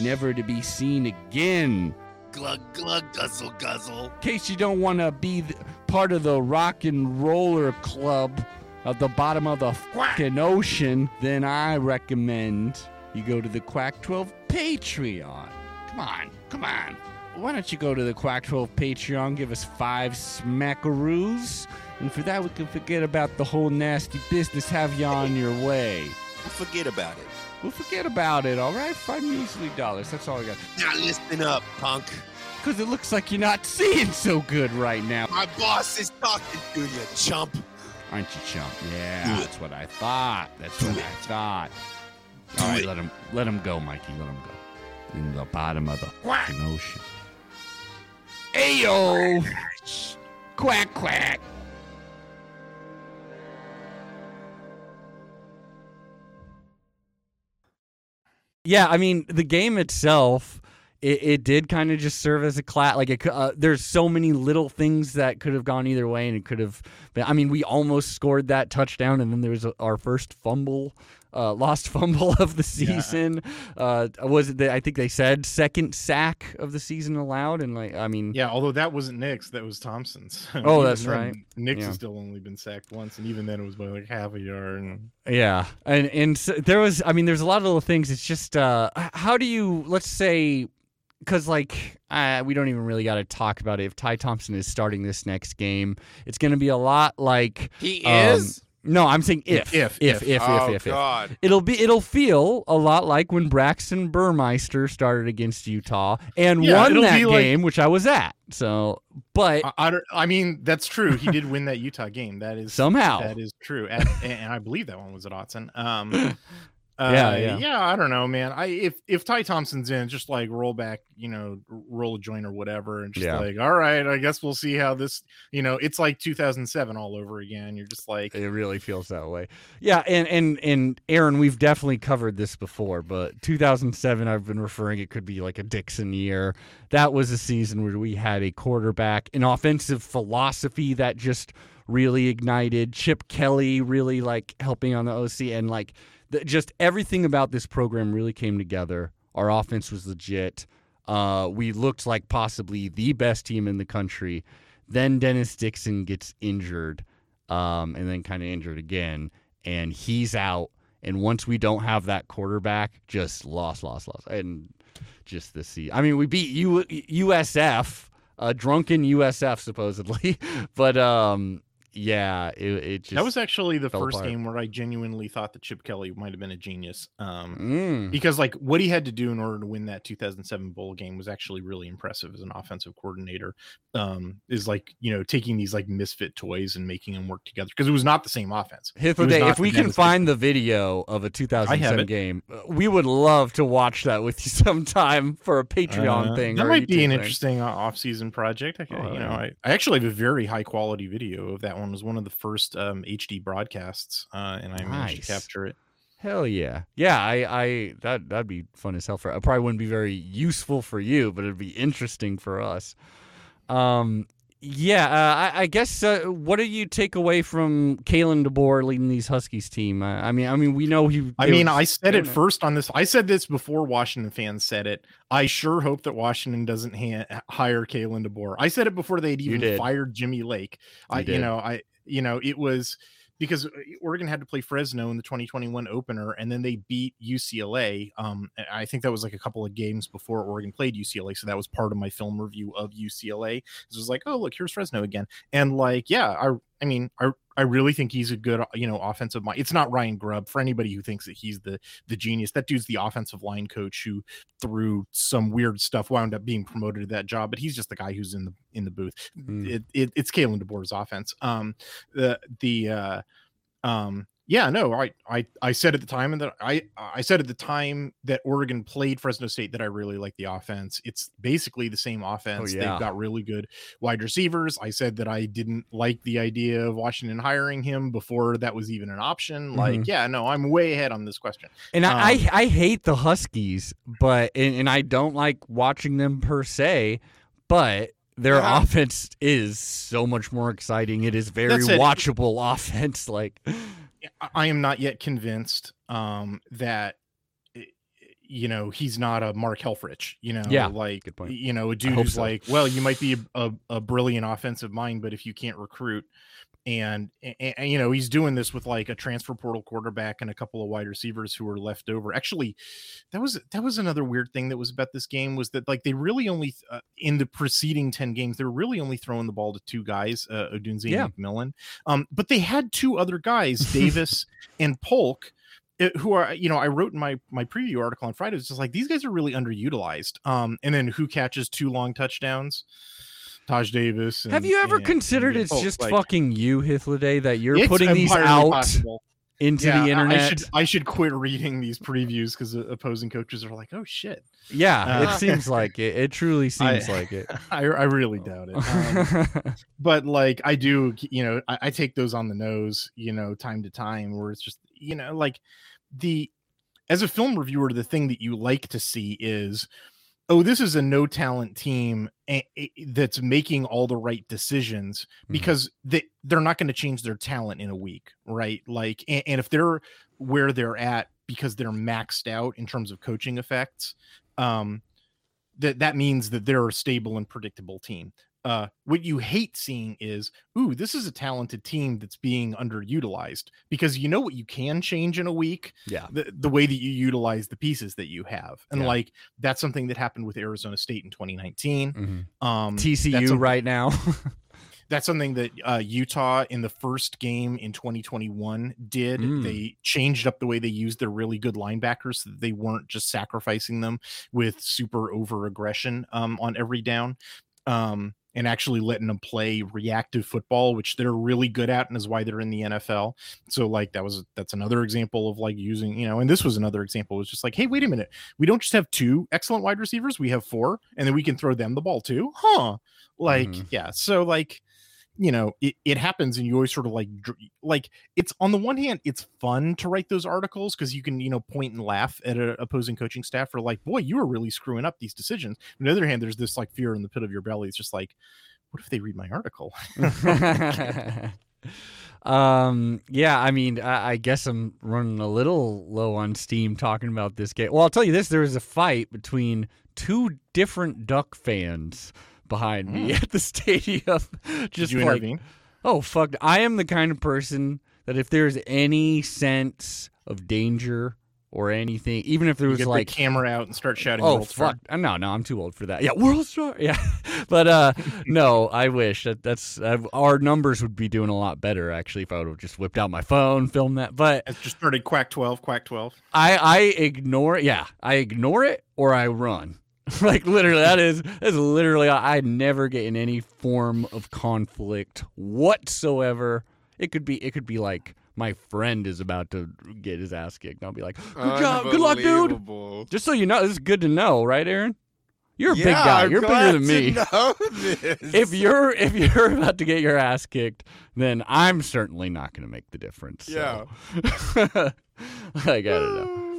never to be seen again. Glug, glug, guzzle, guzzle. In case you don't want to be th- part of the rock and roller club at the bottom of the fucking ocean, then I recommend you go to the Quack 12 Patreon. Come on, come on. Why don't you go to the Quack 12 Patreon, give us five smackaroos, and for that we can forget about the whole nasty business, have you on your way. We'll Forget about it. We'll forget about it, all right? Five measly dollars. That's all I got. Now listen up, punk. Because it looks like you're not seeing so good right now. My boss is talking to you, chump. Aren't you, chump? Yeah, that's what I thought. That's what. I thought. Do All right, let him let him go, Mikey. Let him go. In the bottom of the fucking ocean. Ayo! Quack quack. Yeah, I mean the game itself, it, it did kind of just serve as a class. Like it, uh, there's so many little things that could have gone either way, and it could have. Been, I mean, we almost scored that touchdown, and then there was a, our first fumble, uh, lost fumble of the season. Uh, was it? The, I think they said second sack of the season allowed, and like I mean, Yeah, although that wasn't Nix, that was Thompson's. Oh, that's right. Nix Yeah. has still only been sacked once, and even then it was by like half a yard. And Yeah, and and so there was, I mean, there's a lot of little things. It's just, uh, how do you, let's say, because like uh, we don't even really got to talk about it. If Ty Thompson is starting this next game, it's going to be a lot like. He um, is? No, I'm saying if, If, if, if. if, if, oh, if, if. God. It'll be, it'll feel a lot like when Braxton Burmeister started against Utah and Yeah, won it'll that be like- game, which I was at. So, but I, I, don't- I mean, that's true. He did win that Utah game. That is somehow, that is true. At, and, and I believe that one was at Autzen. Um, uh, Yeah, yeah. yeah. I don't know, man. I if if Ty Thompson's in, just like roll back, you know, roll a joint or whatever, and just Yeah. like, all right, I guess we'll see how this. You know, it's like 2007 all over again. You're just like, It really feels that way. Yeah, and and and Aaron, we've definitely covered this before, but 2007, I've been referring it could be like a Dixon year. That was a season where we had a quarterback, an offensive philosophy that just really ignited. Chip Kelly really like helping on the OC, and like the, just everything about this program really came together. Our offense was legit. Uh, we looked like possibly the best team in the country. Then Dennis Dixon gets injured um, and then kind of injured again, and he's out. And once we don't have that quarterback, just lost, lost, lost, and just the season. I mean, we beat U- USF, uh, drunken USF supposedly, but um, yeah, it, it just that was actually the first apart. game where I genuinely thought that Chip Kelly might have been a genius. Um, Mm, because like what he had to do in order to win that 2007 bowl game was actually really impressive as an offensive coordinator um is like you know taking these like misfit toys and making them work together because it was not the same offense Hit It was day. not If we can find the video of a 2007 game, uh, we would love to watch that with you sometime for a Patreon Uh, thing. that might be an thing. interesting uh, off-season project I, Oh, you know. I, I actually have a very high quality video of that one it was one of the first um hd broadcasts uh and i managed Nice. to capture it Hell yeah, yeah. I, I that that'd be fun as hell for. It probably wouldn't be very useful for you, but it'd be interesting for us. Um, yeah. Uh, I, I guess. Uh, what do you take away from Kalen DeBoer leading these Huskies team? Uh, I mean, I mean, we know he. I mean, were- I said it first on this. I said this before Washington fans said it. I sure hope that Washington doesn't ha- hire Kalen DeBoer. I said it before they'd even fired Jimmy Lake. I, you know, I, you know, it was because uh, Oregon had to play Fresno in the 2021 opener, and then they beat UCLA. Um, I think that was like a couple of games before Oregon played UCLA, so that was part of my film review of UCLA. It was like, oh look, here's Fresno again, and like, yeah, I, I mean, I, I really think he's a good, you know, offensive mind. It's not Ryan Grubb for anybody who thinks that he's the the genius. That dude's the offensive line coach who, through some weird stuff, wound up being promoted to that job. But he's just the guy who's in the in the booth. Mm. It, it, it's Kalen DeBoer's offense. Um, the the uh, um, yeah, no, I I I said at the time and that I I said at the time that Oregon played Fresno State that I really like the offense. It's basically the same offense. yeah. They've got really good wide receivers. I said that I didn't like the idea of Washington hiring him before that was even an option. Like, Mhm. yeah, no, I'm way ahead on this question. And I, Um, I I hate the Huskies, but and, and I don't like watching them per se, but their Yeah. offense is so much more exciting. It is very watchable offense. Like I- am not yet convinced um, that you know he's not a Mark Helfrich. You know, Yeah, like good point. you know a dude who's so. like, well, you might be a, a, a brilliant offensive mind, but if you can't recruit, and, and, and, you know he's doing this with like a transfer portal quarterback and a couple of wide receivers who are left over. Actually, that was that was another weird thing that was about this game was that like they really only uh, in the preceding ten games they were really only throwing the ball to two guys, uh, Odunze Yeah. and McMillan. Um, but they had two other guys, Davis and Polk, uh, who are you know I wrote in my my preview article on Friday. It's just like these guys are really underutilized. Um, and then who catches two long touchdowns? Taj Davis. have you ever and- considered and it's Polk. just Like, fucking you, Hythloday, that you're putting these out possible. into Yeah, the internet? I should I should quit reading these previews because opposing coaches are like, oh shit. yeah, Uh, it seems like it. It truly seems I- like it. I, I really doubt it. Um, but like I do, you know, I, I take those on the nose, you know, time to time where it's just, you know, like the as a film reviewer, the thing that you like to see is, oh, this is a no talent team a- a- that's making all the right decisions Mhm. because they they're not going to change their talent in a week, right? Like, and, and if they're where they're at because they're maxed out in terms of coaching effects, um, that that means that they're a stable and predictable team. Uh, what you hate seeing is, ooh, this is a talented team that's being underutilized because you know what you can change in a week yeah. the, the way that you utilize the pieces that you have and Yeah. like that's something that happened with arizona state in 2019 Mhm. um TCU right now. that's something that uh, utah in the first game in 2021 did Mm. they changed up the way they used their really good linebackers so that they weren't just sacrificing them with super over aggression um, on every down um, and actually letting them play reactive football which they're really good at and is why they're in the nfl so like that was that's another example of like using you know and this was another example it was just like hey wait a minute. We don't just have two excellent wide receivers we have four and then we can throw them the ball too? Huh. Like Mhm. yeah so like you know it, it happens and you always sort of like like it's on the one hand it's fun to write those articles because you can you know point and laugh at a opposing coaching staff for like boy you are really screwing up these decisions. On the other hand there's this like fear in the pit of your belly. It's just like what if they read my article? Um yeah i mean I, I guess i'm running a little low on steam talking about this game. Well i'll tell you this there was a fight between two different duck fans behind me Mm. at the stadium just like intervene oh fuck i am the kind of person that if there's any sense of danger or anything even if there was get like the camera out and start shouting Oh World Star. fuck! Uh, No, no, I'm too old for that. Yeah, World Star. Yeah, but uh, no, I wish that that's uh, our numbers would be doing a lot better actually if I would have just whipped out my phone, filmed that. But It just started quack 12 quack 12 I I ignore. Yeah, I ignore it or I run. like literally, that is that's literally. I never get in any form of conflict whatsoever. It could be. It could be like my friend is about to get his ass kicked. I'll be like, "Good job, good luck, dude." Just so you know, this is good to know, right, Aaron? You're a big guy. I'm You're bigger than me. If you're if you're about to get your ass kicked, then I'm certainly not going to make the difference. so. like I don't know.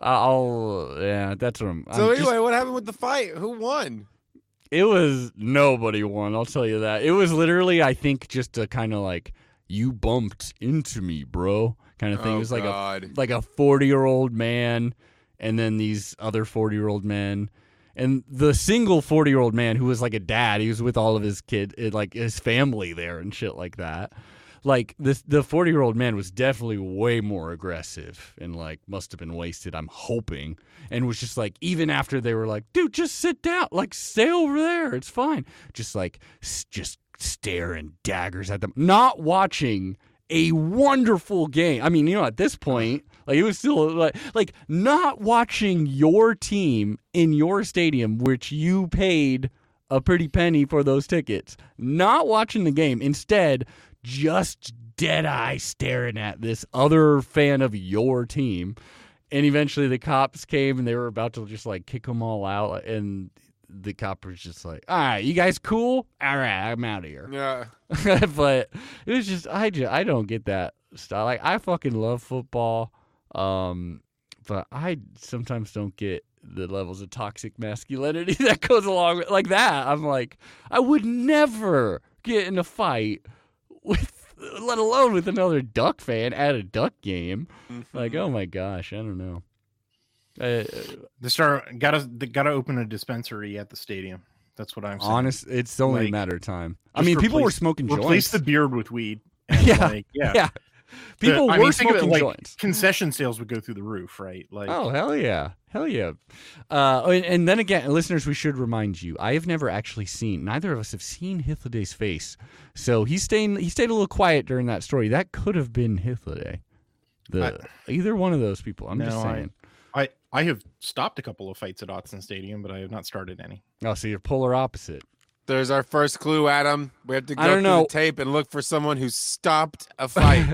I'll yeah, that's what I'm. So I'm just- anyway, what happened with the fight? Who won? it was nobody won. I'll tell you that. It was literally, I think, just a kind of like you bumped into me, bro, kind of thing. Oh, it was like a like a 40 year old man and then these other 40 year old men and the single 40 year old man who was like a dad he was with all of his kid eh, like his family there and shit like that like this the 40 year old man was definitely way more aggressive and like must have been wasted i'm hoping and was just like even after they were like dude just sit down like stay over there it's fine just like just staring daggers at them not watching a wonderful game. I mean, you know, at this point, like it was still like like not watching your team in your stadium, which you paid a pretty penny for those tickets. Not watching the game, instead, just dead eye staring at this other fan of your team. And eventually, the cops came and they were about to just like kick them all out, and the cop was just like, "All right, you guys cool? All right, I'm out of here." Yeah. but it was just I just I don't get that style. Like I fucking love football, um, but I sometimes don't get the levels of toxic masculinity that goes along with like that. I'm like I would never get in a fight with, let alone with another Duck fan at a Duck game. Like Mm-hmm. oh my gosh, I don't know. Uh, They start gotta gotta open a dispensary at the stadium. That's what I'm saying. honest, it's only a matter of time. I just mean, people were replace- smoking Replace joints. the beard with weed. Yeah, like, yeah. yeah. People I were mean, think of it smoking like joints. Concession sales would go through the roof, right? Like, Oh hell yeah, hell yeah! Uh, and, and then again, listeners, we should remind you: I have never actually seen. Neither of us have seen Hythloday's face, so he's staying. He stayed a little quiet during that story. That could have been Hythloday. The either one of those people. I'm just No, I- saying. I I have stopped a couple of fights at Autzen Stadium, but I have not started any. Oh, so you're polar opposite. There's our first clue, Adam. We have to go I through know. the tape and look for someone who stopped a fight.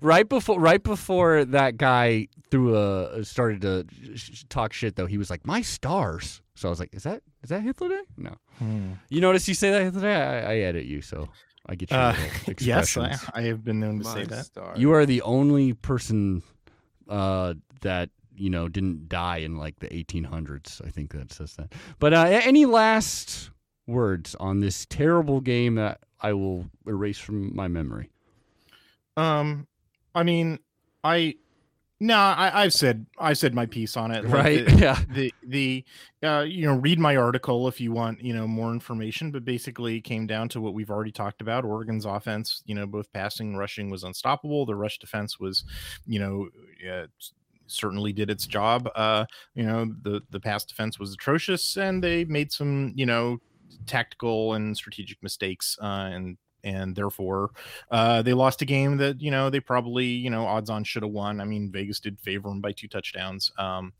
right before, right before that guy threw a started to sh- sh- talk shit, though, he was like, "My stars." So I was like, "Is that is that Hythloday?" No. You notice you say that Hythloday? I, I edit you, so I get your Uh, little yes, I. I have been known to say that. star. You are the only person uh, that you know didn't die in like the 1800s. I think that says that. But uh, any last words on this terrible game that I will erase from my memory? Um, I mean, I no, I, I've said I've said my piece on it. Like, right? the- yeah. the the uh you know read my article if you want you know more information but basically it came down to what we've already talked about oregon's offense you know both passing and rushing was unstoppable the rush defense was you know uh, certainly did its job uh you know the the pass defense was atrocious and they made some you know tactical and strategic mistakes uh and and therefore uh they lost a game that you know they probably you know odds on should have won. I mean vegas did favor them by two touchdowns. Um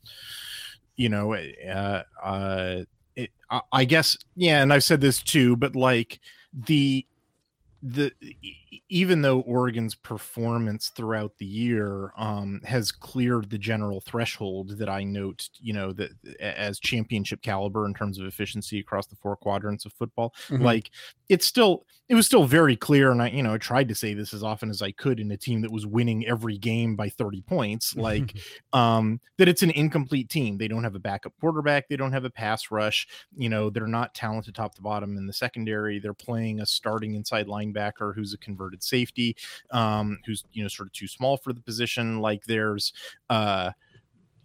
you know uh uh it, I, I guess yeah and i've said this too but like the the even though Oregon's performance throughout the year um, has cleared the general threshold that I note, you know, that as championship caliber in terms of efficiency across the four quadrants of football, Mhm. like it's still it was still very clear and i you know i tried to say this as often as i could in a team that was winning every game by 30 points like um that it's an incomplete team. They don't have a backup quarterback. They don't have a pass rush. You know they're not talented top to bottom in the secondary. They're playing a starting inside linebacker who's a converted safety um who's you know sort of too small for the position like there's uh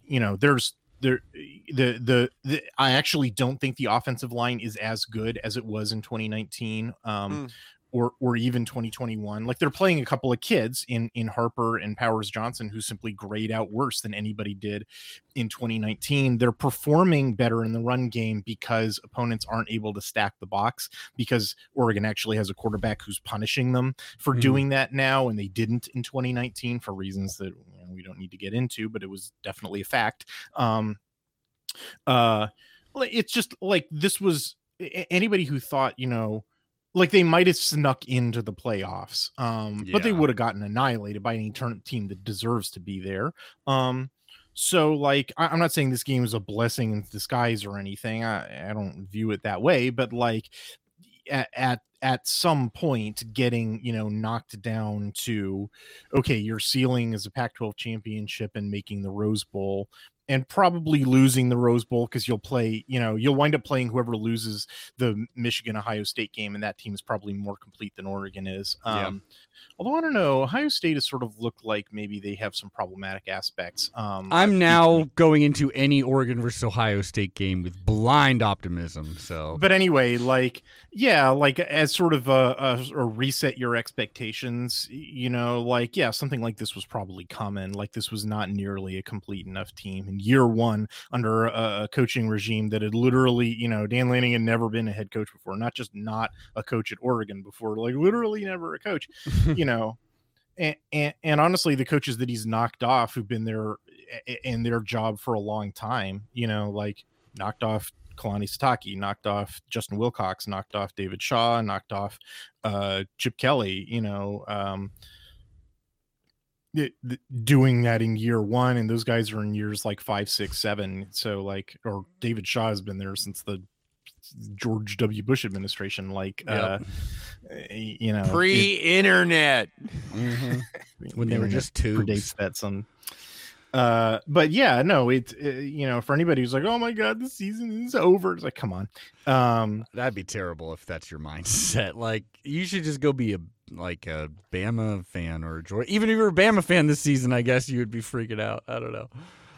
you know there's there the, the the I actually don't think the offensive line is as good as it was in 2019 um Mm. Or or even 2021 like they're playing a couple of kids in in Harper and Powers Johnson who simply grade out worse than anybody did in 2019 they're performing better in the run game because opponents aren't able to stack the box because Oregon actually has a quarterback who's punishing them for Mhm. doing that now and they didn't in 2019 for reasons that you know, we don't need to get into but it was definitely a fact um uh it's just like this was anybody who thought you know like they might have snuck into the playoffs um but they would have gotten annihilated by any turn team that deserves to be there. Um so like I, i'm not saying this game is a blessing in disguise or anything i, I don't view it that way but like at, at at some point getting you know knocked down to okay your ceiling is a pac 12 championship and making the rose bowl and probably losing the Rose Bowl because you'll play, you know, you'll wind up playing whoever loses the Michigan Ohio State game, and that team is probably more complete than Oregon is. Um, yeah. Although I don't know, Ohio State has sort of looked like maybe they have some problematic aspects. Um, I'm now going into any Oregon versus Ohio State game with blind optimism. So, but anyway, like, yeah, like as sort of a, a, a reset your expectations, you know, like, yeah, something like this was probably common. Like, this was not nearly a complete enough team in year one under a, coaching regime that had literally, you know, Dan Lanning had never been a head coach before, not just not a coach at Oregon before, like literally never a coach. you know, and, and, and honestly, the coaches that he's knocked off who've been there in their job for a long time, you know, like knocked off Kalani Sitake, knocked off Justin Wilcox, knocked off David Shaw, knocked off uh, Chip Kelly, you know, um, doing that in year one, and those guys are in years like five, six, seven. So like, or David Shaw has been there since the George W. Bush administration, like yep. uh, you know, pre-internet, mm-hmm. when they were just two predates that some. Uh, but yeah, no, it, it, uh, you know, for anybody who's like, oh my god, the season is over, it's like, come on, um, that'd be terrible if that's your mindset. Like, you should just go be a like a Bama fan or a Georgia. Even if you're a Bama fan this season, I guess you would be freaking out. I don't know.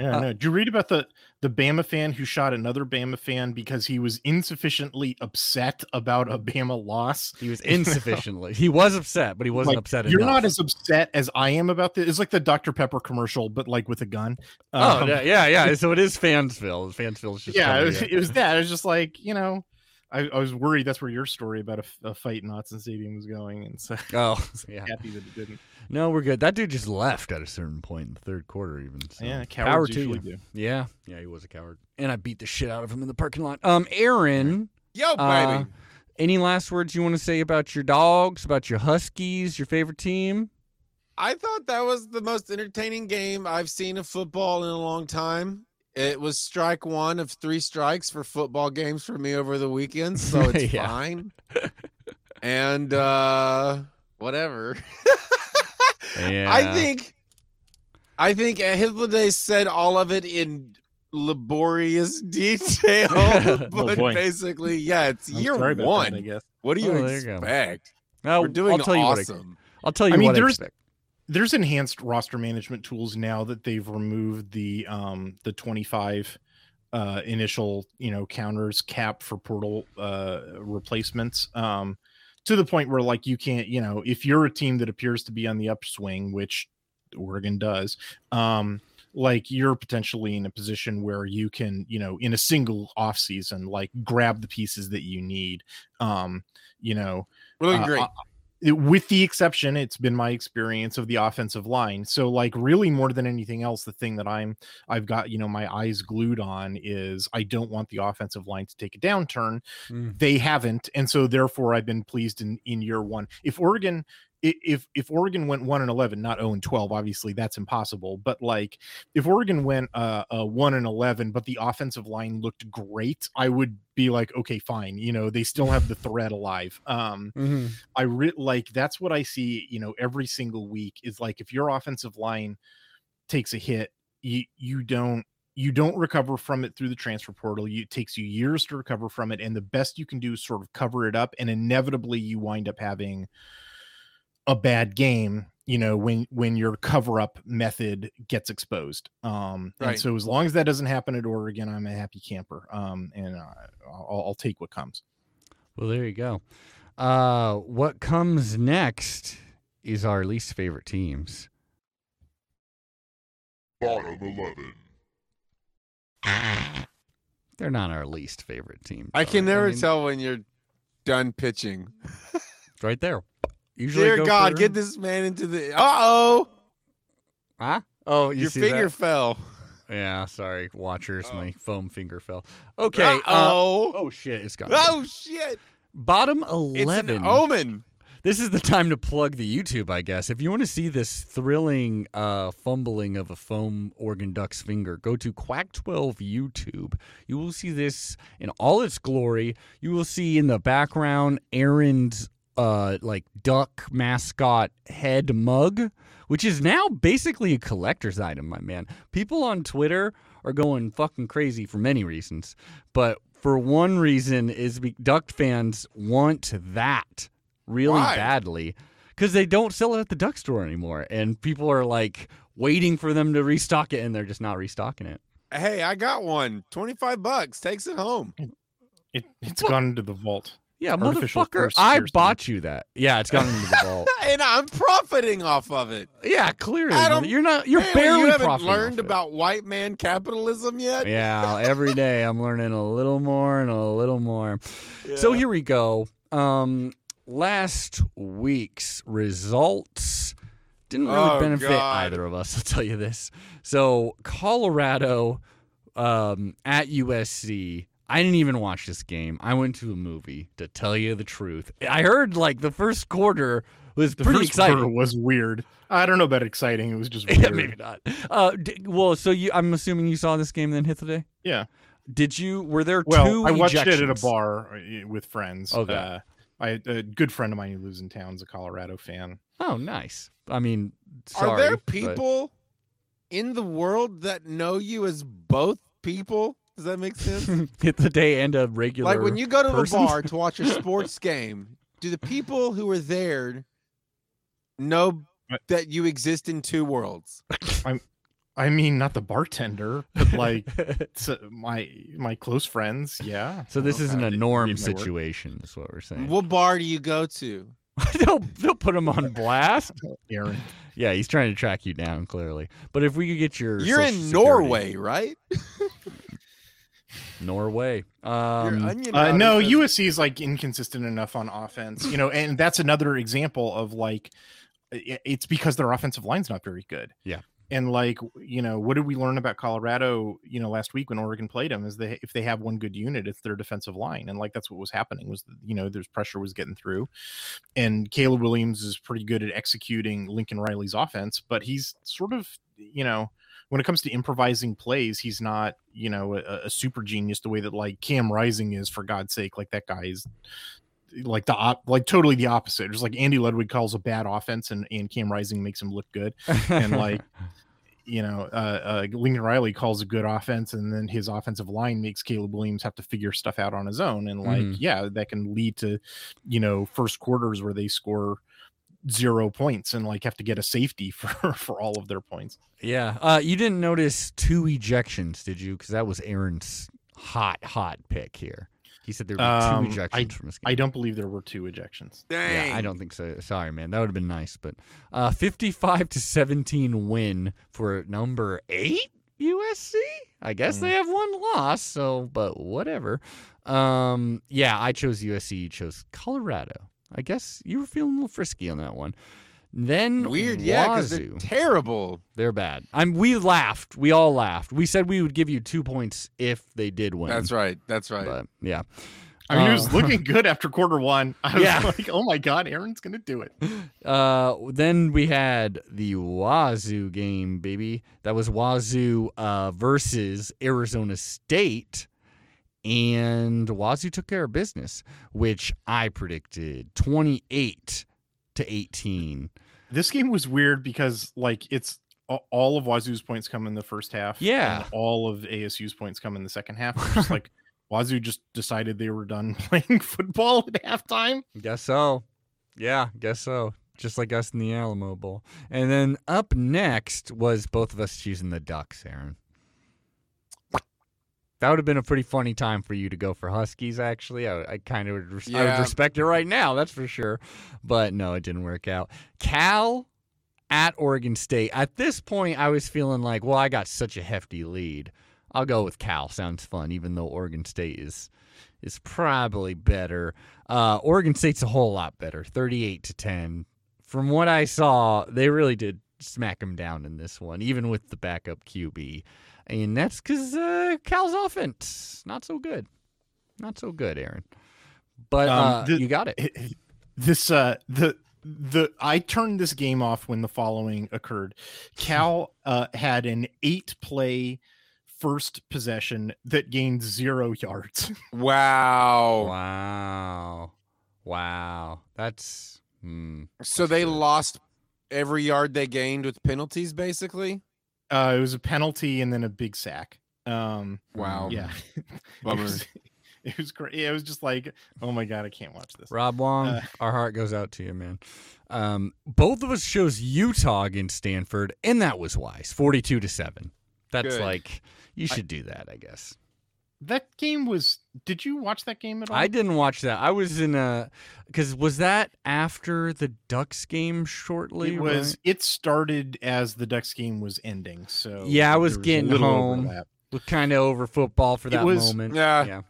Yeah, uh, no. Did you read about the the Bama fan who shot another Bama fan because he was insufficiently upset about a Bama loss? He was insufficiently. he was upset, but he wasn't like, upset. You're enough. not as upset as I am about this. It's like the Dr Pepper commercial, but like with a gun. Oh um, yeah, yeah, yeah. So it is Fansville. Fansville is just yeah. It was, it was that. It was just like you know I, I, was worried that's where your story about a, a, fight in Autzen Stadium was going, and so oh yeah, happy that it didn't. No, we're good. That dude just left at a certain point in the third quarter, even. So. Yeah, power to you. Do. Yeah, yeah, he was a coward, and I beat the shit out of him in the parking lot. Um, Aaron, yo, uh, baby. Uh, any last words you want to say about your dogs, about your Huskies, your favorite team? I thought that was the most entertaining game I've seen of football in a long time. It was strike one of three strikes for football games for me over the weekend, so it's fine. and uh whatever. yeah. I think I think Hythloday said all of it in laborious detail, but oh basically, yeah, it's I'm year one. That, I guess. What do you oh, expect? You We're doing I'll tell awesome. You what I, will tell you I mean, what I expect there's enhanced roster management tools now that they've removed the um the 25 uh initial you know counters cap for portal uh replacements um to the point where like you can't you know if you're a team that appears to be on the upswing which Oregon does um like you're potentially in a position where you can you know in a single off season like grab the pieces that you need um you know really uh, great it, with the exception it's been my experience of the offensive line. So like really more than anything else the thing that i'm i've got you know my eyes glued on is i don't want the offensive line to take a downturn. Mm. they haven't and so therefore i've been pleased in in year one. If oregon if if Oregon went one and eleven, not zero and twelve, obviously that's impossible. But like if Oregon went uh, uh one and eleven, but the offensive line looked great, I would be like, okay, fine. You know, they still have the threat alive. Um, mm-hmm. I re- like that's what I see. You know, every single week is like if your offensive line takes a hit, you you don't you don't recover from it through the transfer portal. You, it takes you years to recover from it, and the best you can do is sort of cover it up, and inevitably you wind up having a bad game you know when when your cover up method gets exposed um right. and so as long as that doesn't happen at oregon i'm a happy camper um and uh, I'll, I'll, take what comes. Well there you go. Uh what comes next is our least favorite teams. Bottom 11 they're not our least favorite team i can never I mean, tell when you're done pitching. Right there Usually Dear God, get this man into the. Uh oh. Huh? Oh, you your finger that? fell. Yeah, sorry, watchers. Oh. My foam finger fell. Okay. Oh. Uh, oh shit! It's gone. Oh shit! Bottom eleven. It's an omen. this is the time to plug the YouTube, I guess. If you want to see this thrilling uh, fumbling of a foam organ duck's finger, go to Quack12 YouTube. You will see this in all its glory. You will see in the background Aaron's uh, like duck mascot head mug, which is now basically a collector's item, my man. People on Twitter are going fucking crazy for many reasons, but for one reason is be- duck fans want that really Why? badly because they don't sell it at the duck store anymore, and people are like waiting for them to restock it, and they're just not restocking it. Hey, I got one. 25 bucks. Takes it home. It, it's Well- gone into the vault. Yeah, motherfucker, I bought you that. Yeah, it's gone into the vault. And I'm profiting off of it. Yeah, clearly, Adam, you're not. You're barely you haven't profiting learned about white man capitalism yet? Yeah, every day I'm learning a little more and a little more. So here we go. Um, last week's results didn't really Oh, benefit God. either of us. I'll tell you this. So Colorado um, at USC. I didn't even watch this game. I went to a movie. To tell you the truth, I heard like the first quarter was The pretty first exciting. quarter was weird. I don't know about exciting. It was just yeah, maybe not. Uh, d- well, so you, I'm assuming you saw this game then Hythloday. Yeah. Did you? Were there Well, two? I watched it at a bar uh, with friends. Okay. Uh, I, a good friend of mine who lives in town's a Colorado fan. Oh, nice. I mean, Are sorry, there but- people in the world that know you as both people? Does that make sense? it's a day and a regular? like when you go to person? the bar to watch a sports game, do the people who are there know that you exist in two worlds? I mean, not the bartender, but like so my my close friends. Yeah. so this Well, isn't a they norm read my work. situation. Is what we're saying. What bar do you go to? they'll they'll put him on blast. Aaron. yeah, he's trying to track you down clearly. But if we could get your You're in social security- Norway, right? Norway. Um, Uh, no, says- USC is like inconsistent enough on offense, you know, and that's another example of like it's because their offensive line's not very good. Yeah. And like, you know, what did we learn about Colorado, you know, last week when Oregon played them is they if they have one good unit, it's their defensive line. And like that's what was happening was you know, there's pressure was getting through. And Caleb Williams is pretty good at executing Lincoln Riley's offense, but he's sort of, you know, when it comes to improvising plays, he's not, you know, a, a super genius the way that like Cam Rising is. For God's sake, like that guy is like the op, like totally the opposite. Just like Andy Ludwig calls a bad offense, and and Cam Rising makes him look good. and, like, You know, uh, uh, Lincoln Riley calls a good offense, and then his offensive line makes Caleb Williams have to figure stuff out on his own. And like, Mhm. yeah, that can lead to, you know, first quarters where they score zero points and like have to get a safety for for all of their points. yeah. Uh, you didn't notice two ejections, did you? Because that was Aaron's hot hot pick here. He said there be Um, two ejections from this game. I don't believe there were two ejections. Dang. Yeah, I don't think so. Sorry, man. That would have been nice. But uh, 55 to 17 win for number eight USC. I guess Mm. they have one loss. So, but whatever. Um, yeah, I chose USC. You chose Colorado. I guess you were feeling a little frisky on that one. Then Weird, yeah, because they're terrible. They're bad. I'm. We laughed. We all laughed. We said we would give you two points if they did win. That's right. That's right. But yeah. I mean, it Uh, was looking good after quarter one. I was Yeah. like, oh my god, Aaron's gonna do it. Uh, then we had the Wazoo game, baby. That was Wazoo uh, versus Arizona State. And Wazoo took care of business, which I predicted 28 to 18. This game was weird because like it's all of Wazoo's points come in the first half. Yeah. and all of ASU's points come in the second half. Just like Wazoo just decided they were done playing football at halftime. Guess so. Yeah, guess so. Just like us in the Alamo Bowl. And then up next was both of us choosing the Ducks, Aaron. That would have been a pretty funny time for you to go for Huskies, actually. I, I kind of would, res- I would respect it right now, that's for sure. But no, it didn't work out. Cal at Oregon State. At this point, I was feeling like, well, I got such a hefty lead. I'll go with Cal. Sounds fun, even though Oregon State is is probably better. Uh, Oregon State's a whole lot better, thirty-eight to ten. From what I saw, they really did smack them down in this one, even with the backup QB, and that's because uh, Cal's offense not so good, not so good, Aaron. But Um, uh, the- you got it. this uh the the I turned this game off when the following occurred. Cal uh had an eight play first possession that gained zero yards. Wow. Wow. Wow. That's hmm. So they lost every yard they gained with penalties, basically. Uh it was a penalty and then a big sack. Um Wow. yeah. it was, it was great. It was just like, oh my god, I can't watch this. Rob Wong, Uh, our heart goes out to you, man. Um, both of us chose Utah against Stanford, and that was wise. Forty-two to seven. That's Good. like you should do that, I guess. That game was did you watch that game at all? I didn't watch that. I was in a because was that after the Ducks game shortly? it was right? it started as the Ducks game was ending. So Yeah, I was there getting little home. overlap. was kind of over football for that was- moment. Yeah. yeah.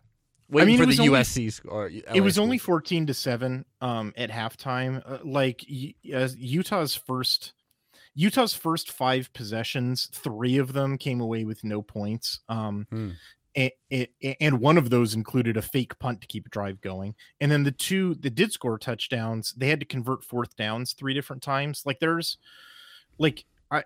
Waiting mean, for it was the only- USC score. it was only 14 to 7 um at halftime uh, like y- as utah's first utah's first five possessions three of them came away with no points um Hmm. And one of those included a fake punt to keep a drive going. And then the two that did score touchdowns they had to convert fourth downs three different times. Like there's like i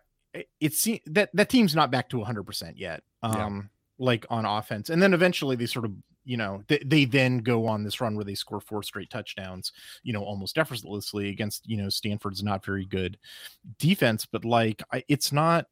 it- seems that that team's not back to 100% yet Yeah. um like on offense. And then eventually they sort of you know they, they then go on this run where they score four straight touchdowns you know almost effortlessly against you know stanford's not very good defense. But like I, it's not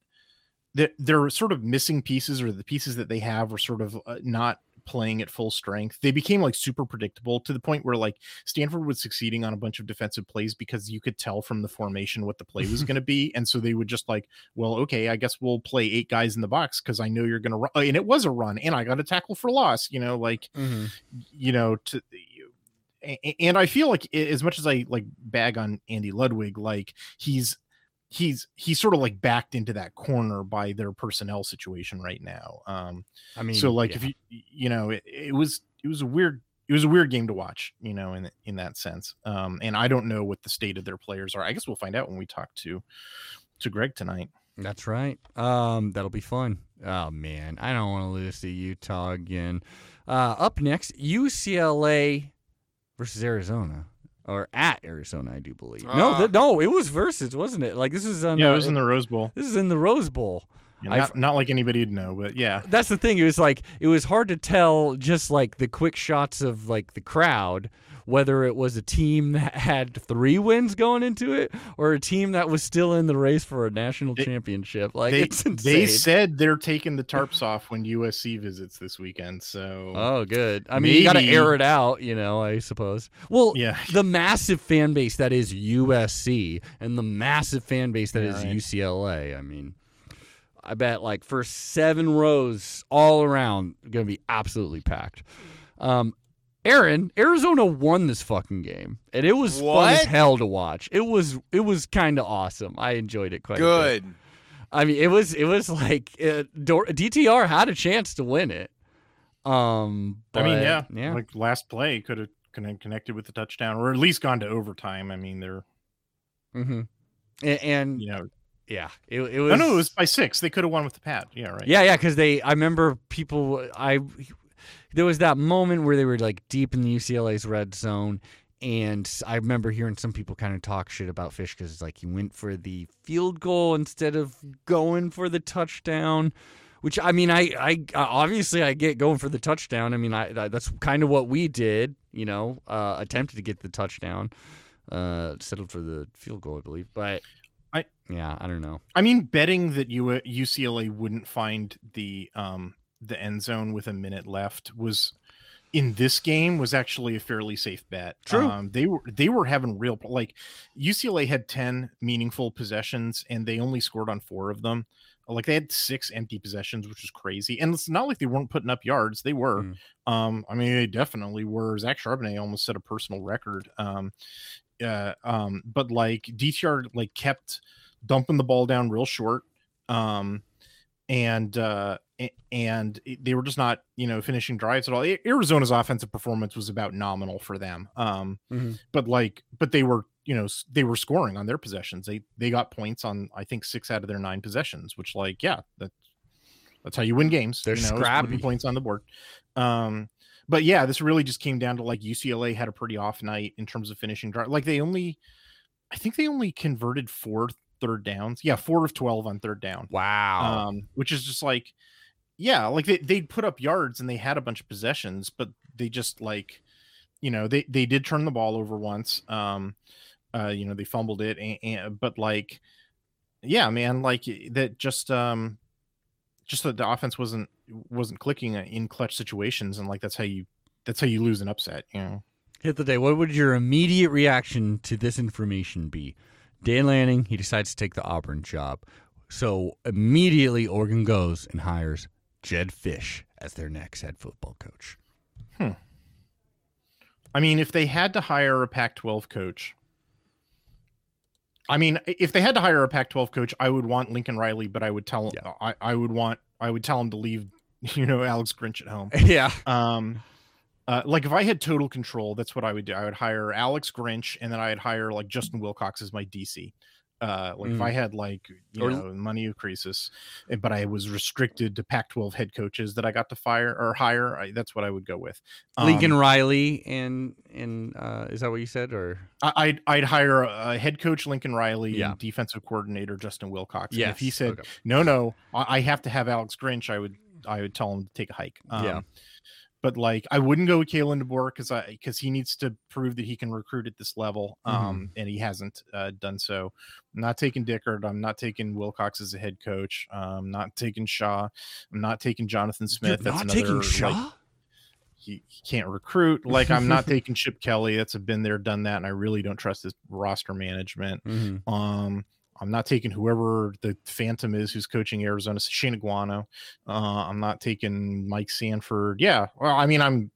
that they're sort of missing pieces or the pieces that they have are sort of uh, not playing at full strength they became like super predictable to the point where like stanford was succeeding on a bunch of defensive plays because you could tell from the formation what the play was going to be and so they would just like well okay i guess we'll play eight guys in the box because i know you're going to run and it was a run and i got a tackle for loss you know like Mhm. you know to and i feel like as much as i like bag on andy ludwig like he's he's he's sort of like backed into that corner by their personnel situation right now um I mean, so like yeah. if you you know it, it was it was a weird it was a weird game to watch you know in in that sense um and i don't know what the state of their players are i guess we'll find out when we talk to to greg tonight That's right. Um, that'll be fun. Oh man, I don't want to lose to Utah again. Uh, up next, UCLA versus Arizona, or at Arizona, I do believe. no, Ah. th- no, it was versus, wasn't it? Like this is on. yeah uh, it was in the rose bowl This is in the Rose Bowl. Yeah, not, not like anybody'd know but yeah That's the thing. It was like it was hard to tell just like the quick shots of like the crowd whether it was a team that had three wins going into it or a team that was still in the race for a national They- championship. Like they, it's insane. they said they're taking the tarps off when USC visits this weekend. So Oh, good. I mean, you got to air it out, you know, I suppose. Well, yeah, the massive fan base that is USC and the massive fan base that Yeah, is right. UCLA. I mean, I bet like first seven rows all around going to be absolutely packed. Um, Aaron, Arizona won this fucking game, and it was fun as hell to watch. It was it was kind of awesome. I enjoyed it quite a bit. Good. I mean, it was it was like uh, DTR had a chance to win it. Um, I mean, yeah, yeah. like last play could have connected with the touchdown, or at least gone to overtime. I mean, they're Mm-hmm. And, and you know, yeah, it, it was. oh no, it was by six. They could have won with the pad. Yeah, right. Yeah, yeah, because they. I remember people. I there was that moment where they were like deep in the UCLA's red zone, and I remember hearing some people kind of talk shit about Fisch because it's like he went for the field goal instead of going for the touchdown. Which I mean, I, I obviously I get going for the touchdown. I mean, I that- that's kind of what we did. You know, uh, attempted to get the touchdown, uh, settled for the field goal, I believe. But I- yeah, I don't know. I mean, betting that you UCLA wouldn't find the um the end zone with a minute left was in this game was actually a fairly safe bet. True. Um, they were they were having real like UCLA had ten meaningful possessions and they only scored on four of them. Like they had six empty possessions, which is crazy. And it's not like they weren't putting up yards; they were. Mm. Um, I mean, they definitely were. Zach Charbonnet almost set a personal record. Um, uh, um, but like DTR like kept dumping the ball down real short. Um, and uh and they were just not you know finishing drives at all arizona's offensive performance was about nominal for them um Mhm. but like but they were you know they were scoring on their possessions they they got points on i think six out of their nine possessions which like yeah that's that's how you win games They're you know, scrappy. points on the board um but yeah, this really just came down to like UCLA had a pretty off night in terms of finishing drive. Like they only, I think they only converted four third downs. Yeah, four of twelve on third down. Wow. Um, which is just like, yeah, like they they'd put up yards and they had a bunch of possessions, but they just like, you know, they they did turn the ball over once. Um, uh, you know, they fumbled it, and, and but like, yeah, man, like that just um, just that the offense wasn't wasn't clicking in clutch situations, and like that's how you that's how you lose an upset. You know. Hythloday. What would your immediate reaction to this information be? Dan Lanning, he decides to take the Auburn job. So immediately Oregon goes and hires Jedd Fisch as their next head football coach. Hmm. I mean, if they had to hire a Pac-12 coach, I mean, if they had to hire a Pac-12 coach, I would want Lincoln Riley, but I would tell Yeah. I, I would want I would tell him to leave, you know, Alex Grinch at home. yeah. Um, uh, like if I had total control, that's what I would do. I would hire Alex Grinch, and then I'd hire like Justin Wilcox as my DC. Uh, like if Mm. I had like you Or- know money of crisis, eh, but I was restricted to Pac-12 head coaches that I got to fire or hire, I, that's what I would go with. Lincoln Um, Riley and and uh, is that what you said or I- I'd I'd hire a, head coach Lincoln Riley Yeah. and defensive coordinator Justin Wilcox. And if he said okay. no, no, I, I have to have Alex Grinch, I would I would tell him to take a hike. Yeah. Um, but like I wouldn't go with Kalen DeBoer because I because he needs to prove that he can recruit at this level. Mm-hmm. Um, and he hasn't uh, done so. I'm not taking Dickert. I'm not taking Wilcox as a head coach. I'm not taking Shaw. I'm not taking Jonathan Smith. You're That's not another taking like, Shaw? he, he can't recruit. Like I'm not taking Chip Kelly. That's been there, done that, and I really don't trust his roster management. Mhm. Um, I'm not taking whoever the Phantom is who's coaching Arizona, Shane Aguano. Uh, I'm not taking Mike Sanford. Yeah, well, I mean, I'm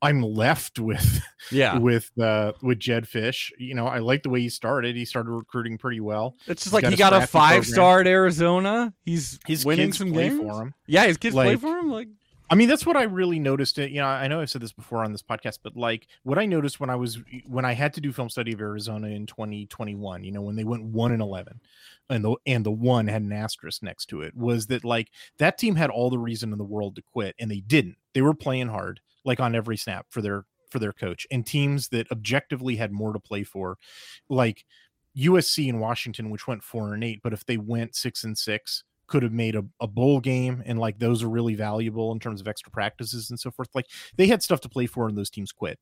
I'm left with Yeah. with uh with Jedd Fisch. You know, I like the way he started. He started recruiting pretty well. It's just He's like got he got a scrappy program. five star at Arizona. He's His winning kids some play games for him. Yeah, his kids play for him. Like I mean, that's what I really noticed. It, you know, I know I've said this before on this podcast, but like what I noticed when I was when I had to do film study of Arizona in 2021, you know, when they went one and 11, and the and the one had an asterisk next to it, was that like that team had all the reason in the world to quit, and they didn't. They were playing hard, like on every snap for their for their coach, and teams that objectively had more to play for, like USC and Washington, which went four and eight, but if they went six and six, could have made a, a bowl game and like those are really valuable in terms of extra practices and so forth like they had stuff to play for and those teams quit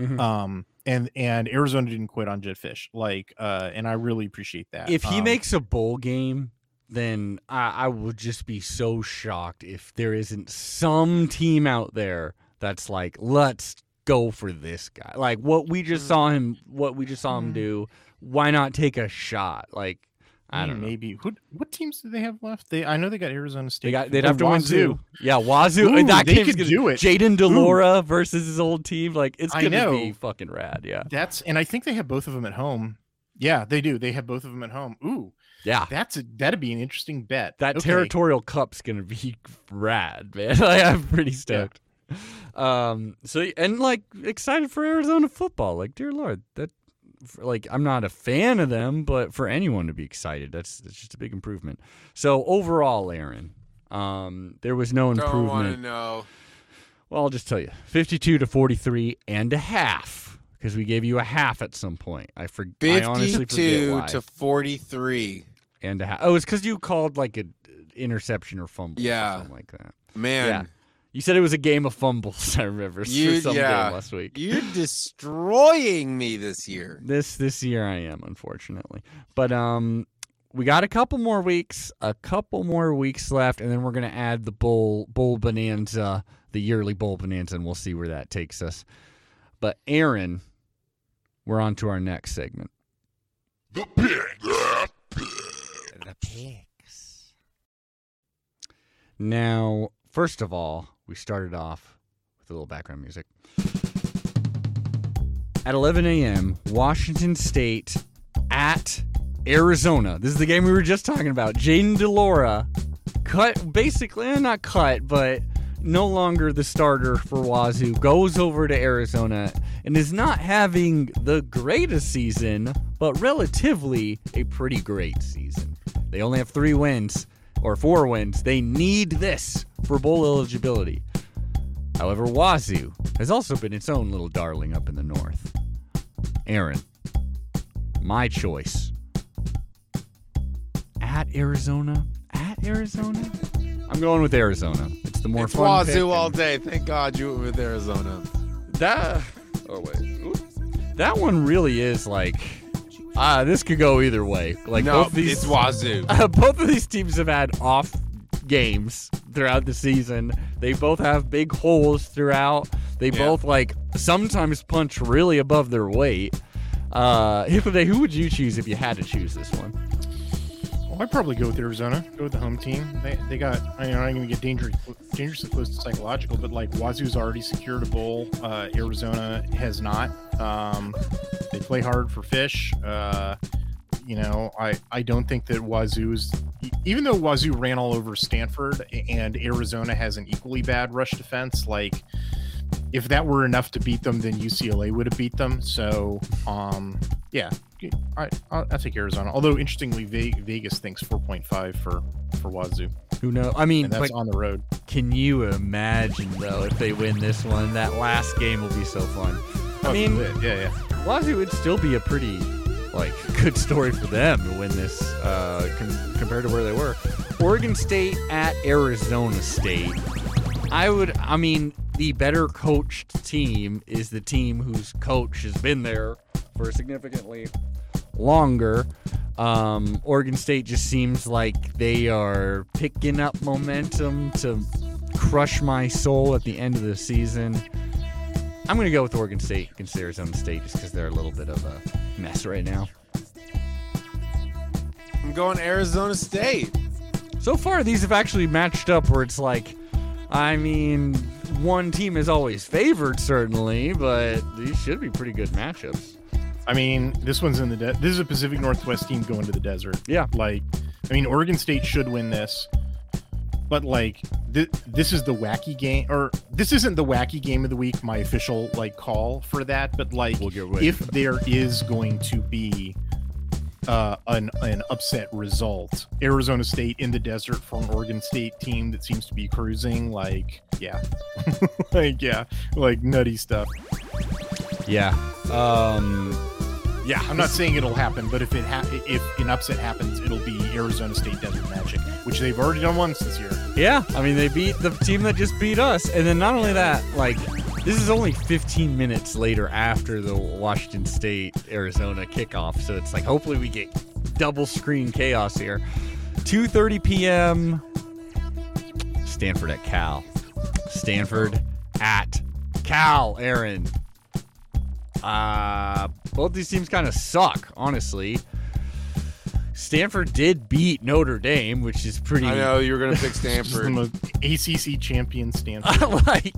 Mhm. um and and arizona didn't quit on jedd fisch like uh and i really appreciate that if he Um, makes a bowl game, then I, I would just be so shocked if there isn't some team out there that's like, let's go for this guy. Like what we just Mm. saw him, what we just saw him do. Why not take a shot? Like I don't know. maybe who what teams do they have left they i know they got arizona state They got. They'd have to win two. Yeah, Wazoo. Ooh, that they could gonna, do it. Jayden de Laura versus his old team. Like it's I gonna be fucking rad. Yeah. that's and i think they have both of them at home yeah they do they have both of them at home ooh Yeah. that's a that'd be an interesting bet That Okay. territorial cup's gonna be rad, man. like, I'm pretty stoked. Um. So and like excited for Arizona football. Like, dear lord, that for- like I'm not a fan of them, but for anyone to be excited, that's that's just a big improvement. So overall, Aaron, um, there was no Don't want to improvement. know. Well, I'll just tell you, 52 to 43 and a half. Because we gave you a half at some point. I, for, I honestly forget Fifty-two why. to forty-three. and a half. Oh, it's because you called like an interception or fumble. Yeah. Or something like that. Man, Yeah. You said it was a game of fumbles. I remember You- for some yeah. game last week. you're destroying me this year. This this year I am unfortunately, but um, we got a couple more weeks, a couple more weeks left, and then we're gonna add the bowl bowl bonanza, the yearly bowl bonanza, and we'll see where that takes us. But Aaron, we're on to our next segment. The pig. The pigs. Now, first of all, we started off with a little background music. At 11 a.m., Washington State at Arizona. This is the game we were just talking about. Jayden de Laura cut, basically, eh, not cut, but no longer the starter for Wazoo, goes over to Arizona and is not having the greatest season, but relatively a pretty great season. They only have three wins or four wins. They need this for bowl eligibility. However, Wazoo has also been its own little darling up in the north. Aaron, my choice. At Arizona? At Arizona? I'm going with Arizona. It's the more it's fun. Wazoo pick, all day. Thank God you went with Arizona. That. Oh wait. That one really is like. Ah, this could go either way. Like no, both these it's Wazoo. Uh, both of these teams have had off games throughout the season. They both have big holes throughout. They Yeah. both like sometimes punch really above their weight. Uh, Hythloday, who would you choose if you had to choose this one? Well, I'd probably go with Arizona. Go with the home team. They, they got. I mean, I'm not going to get dangerous, dangerously close to psychological, but like Wazoo's already secured a bowl. Uh, Arizona has not. Um, they play hard for fisch. Uh, you know, I I don't think that Wazoo's even though Wazoo ran all over Stanford and Arizona has an equally bad rush defense, like if that were enough to beat them, then UCLA would have beat them. So, um, yeah, I I'll, I'll take Arizona. Although interestingly, Vegas thinks 4.5 for for Wazoo, Who knows? I mean, and that's but on the road. can you imagine though if they win this one? That last game will be so fun. I Oh, mean, yeah, yeah, yeah. Wazoo would still be a pretty like good story for them to win this uh, com- compared to where they were. Oregon State at Arizona State. I would. I mean, the better coached team is the team whose coach has been there for significantly longer. Um, Oregon State just seems like they are picking up momentum to crush my soul at the end of the season. I'm going to go with Oregon State against Arizona State just because they're a little bit of a mess right now. I'm going Arizona State. So far, these have actually matched up where it's like, I mean, one team is always favored, certainly, but these should be pretty good matchups. I mean, this one's in the de- this is a Pacific Northwest team going to the desert. Yeah. Like, I mean, Oregon State should win this, but like, th- this is the wacky game, or this isn't the wacky game of the week. My official like call for that, but like, We'll if there is going to be uh, an an upset result, Arizona State in the desert for an Oregon State team that seems to be cruising, like, yeah, like yeah, like nutty stuff. Yeah. Um, yeah. I'm not saying it'll happen, but if it ha- if an upset happens, it'll be Arizona State Desert Magic, which they've already done once this year. Yeah, I mean they beat the team that just beat us, and then not only that, like this is only 15 minutes later after the Washington State Arizona kickoff, so it's like hopefully we get double screen chaos here. 2:30 p.m. Stanford at Cal. Stanford at Cal. Aaron. Uh, both these teams kind of suck, honestly. Stanford did beat Notre Dame, which is pretty. I know you were gonna pick Just the Stanford. most ACC champion Stanford. like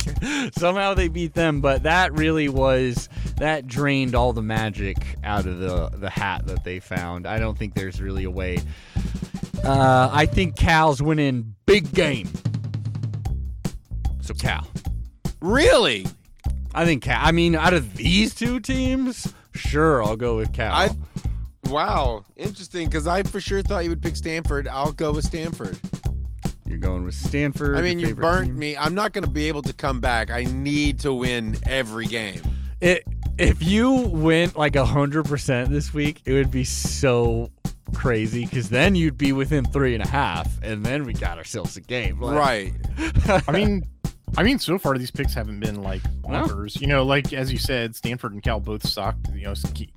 somehow they beat them, but that really was that drained all the magic out of the the hat that they found. I don't think there's really a way. Uh, I think Cal's winning big game. So Cal, really? I think Cal. I mean, out of these two teams, sure, I'll go with Cal. I wow, interesting. Because I for sure thought you would pick Stanford. I'll go with Stanford. You're going with Stanford. I mean, you burnt team. me. I'm not going to be able to come back. I need to win every game. It, if you went like hundred percent this week, it would be so crazy because then you'd be within three and a half, and then we got ourselves a game. Like, Right. I mean, I mean, so far these picks haven't been like No. You know, like as you said, Stanford and Cal both suck. You know,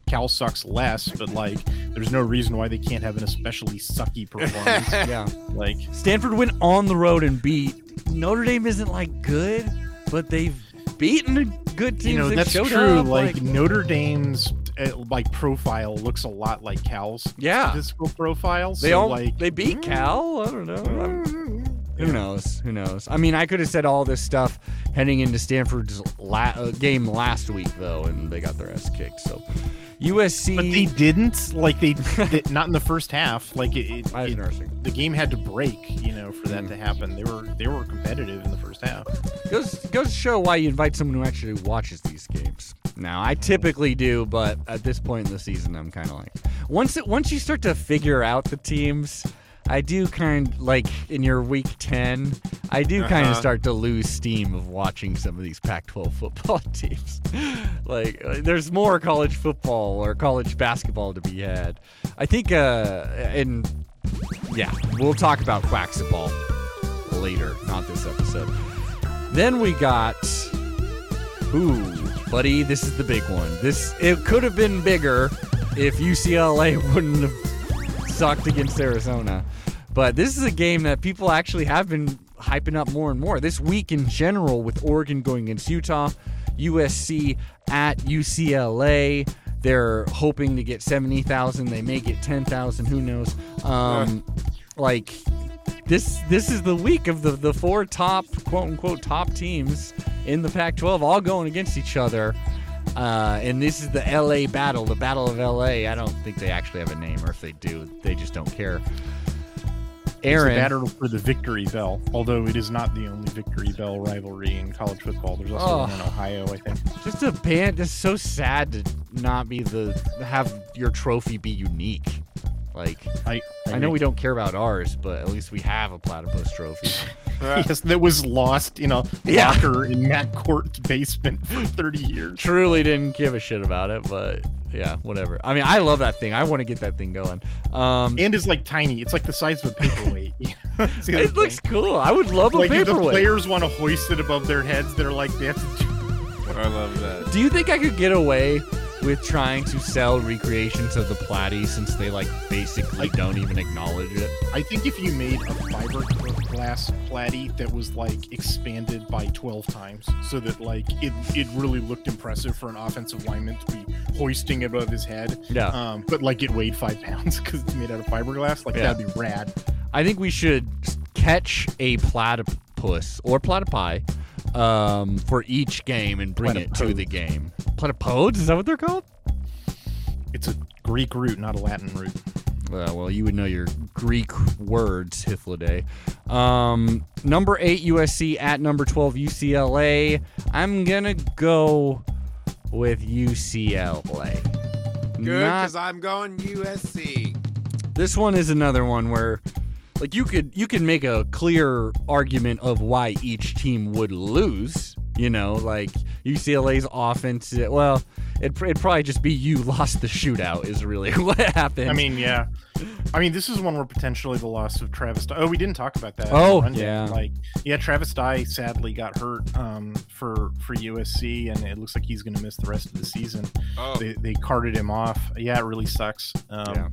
Cal sucks less, but like, there's no reason why they can't have an especially sucky performance. Yeah. like, Stanford went on the road and beat Notre Dame. Isn't like good, but they've beaten a good teams. you know, that's showed true. up, like, Notre Dame's uh, like profile looks a lot like Cal's yeah, statistical profile. they so, all like they beat Cal. I don't know. I'm- Who knows? Who knows? I mean, I could have said all this stuff heading into Stanford's la- uh, game last week, though, and they got their ass kicked. So, USC. But they didn't like they, they not in the first half. Like it, it, it- interesting. the game had to break, you know, for that Mhm. to happen. They were they were competitive in the first half. Goes goes to show why you invite someone who actually watches these games. Now, I typically do, but at this point in the season, I'm kind of like once it, once you start to figure out the teams. I do kind like in your week 10, I do kind of Uh-huh. start to lose steam of watching some of these Pac-12 football teams. like, uh, there's more college football or college basketball to be had. I think, uh, and yeah, we'll talk about Quaxaball later, not this episode. Then we got, ooh, buddy, this is the big one. This it could have been bigger if UCLA wouldn't have sucked against Arizona. But this is a game that people actually have been hyping up more and more. This week in general, with Oregon going against Utah, USC at UCLA. They're hoping to get 70,000. They may get 10,000. Who knows? Um, like, this this is the week of the, the four top, quote unquote, top teams in the Pac 12 all going against each other. Uh, and this is the LA battle, the Battle of LA. I don't think they actually have a name, or if they do, they just don't care. Aaron, It's a battle for the victory bell, although it is not the only victory bell rivalry in college football. There's also one in Oh. Ohio, I think. just a band. It's so sad to not be the have your trophy be unique. Like I, I know we don't care about ours, but at least we have a platypus trophy. Yes, that was lost in a Yeah. locker in Mac Court's basement for 30 years. Truly didn't give a shit about it, but yeah, whatever. I mean, I love that thing. I want to get that thing going. Um, And it's like tiny. It's like the size of a paperweight. That's the other it looks cool. I would love a like if the players want to hoist it above their heads. They're like they have to. I love that. Do you think I could get away with trying to sell recreations of the platy since they like basically don't even acknowledge it? I think if you made a fiberglass platy that was like expanded by 12 times, so that like it it really looked impressive for an offensive lineman to be hoisting it above his head. Yeah. Um, but like it weighed five pounds because it's made out of fiberglass. Like Yeah. that'd be rad. I think we should catch a platypus or platypi um, for each game and bring it to Platypode. the game. Platypodes? Is that what they're called? It's a Greek root, not a Latin root. Uh, well, you would know your Greek words, Hythloday. Um, number eight USC at number twelve UCLA. I'm gonna go with UCLA. Good, Not- because I'm going USC. this one is another one where, like, you could you could make a clear argument of why each team would lose. You know, like UCLA's offense. Well, it it'd probably just be you lost the shootout is really what happened. I mean, yeah. I mean, this is one where potentially the loss of Travis. Dye- Oh, we didn't talk about that. Oh, rundown. yeah. Like, yeah, Travis Dye sadly got hurt um, for for USC, and it looks like he's going to miss the rest of the season. Oh, They, they carted him off. Yeah, it really sucks. Um, Yeah.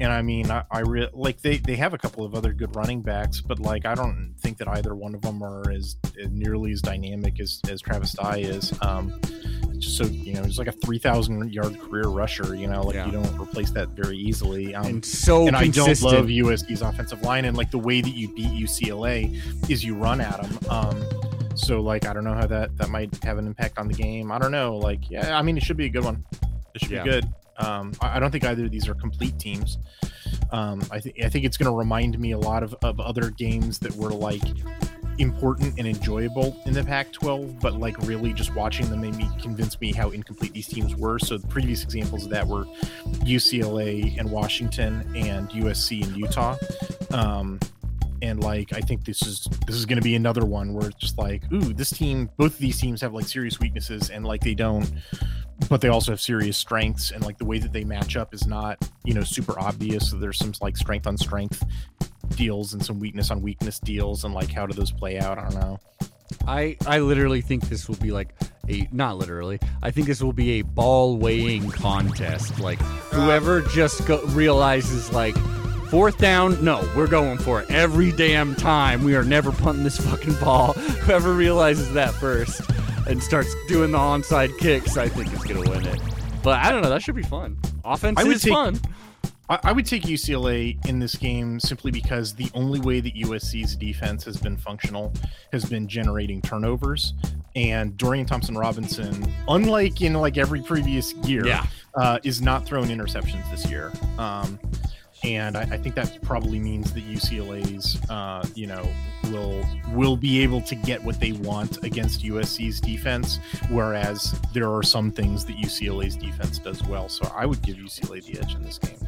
And I mean, I, I re- like they they have a couple of other good running backs, but like I don't think that either one of them are as, as nearly as dynamic as as Travis Dye is. Um, just so you know, he's like a three thousand yard career rusher. You know, like Yeah. you don't replace that very easily. Um, and so and I don't love USC's offensive line, and like the way that you beat UCLA is you run at them. Um, so like I don't know how that that might have an impact on the game. I don't know. Like yeah, I mean it should be a good one. It should Yeah. be good. Um, I, I don't think either of these are complete teams. Um, I think I think it's going to remind me a lot of, of other games that were like important and enjoyable in the Pac-12, but like really just watching them made me convince me how incomplete these teams were. So the previous examples of that were UCLA and Washington and USC and Utah. Um, and like I think this is this is going to be another one where it's just like, ooh, this team, both of these teams have like serious weaknesses, and like they don't, but they also have serious strengths, and like the way that they match up is not you know super obvious. So there's some like strength on strength deals and some weakness on weakness deals, and like how do those play out? I don't know. I I literally think this will be like a not literally. I think this will be a ball weighing contest. Like whoever just go, realizes like fourth down, no, we're going for it every damn time. We are never punting this fucking ball. Whoever realizes that first and starts doing the onside kicks, I think is gonna win it. But I don't know. That should be fun. Offense I would is take- fun. I, I would take UCLA in this game simply because the only way that USC's defense has been functional has been generating turnovers. And Dorian Thompson Robinson, unlike in like every previous year, Yeah. uh, is not throwing interceptions this year. Um, and I, I think that probably means that UCLA's, uh, you know, will will be able to get what they want against USC's defense, whereas there are some things that UCLA's defense does well. So I would give UCLA the edge in this game.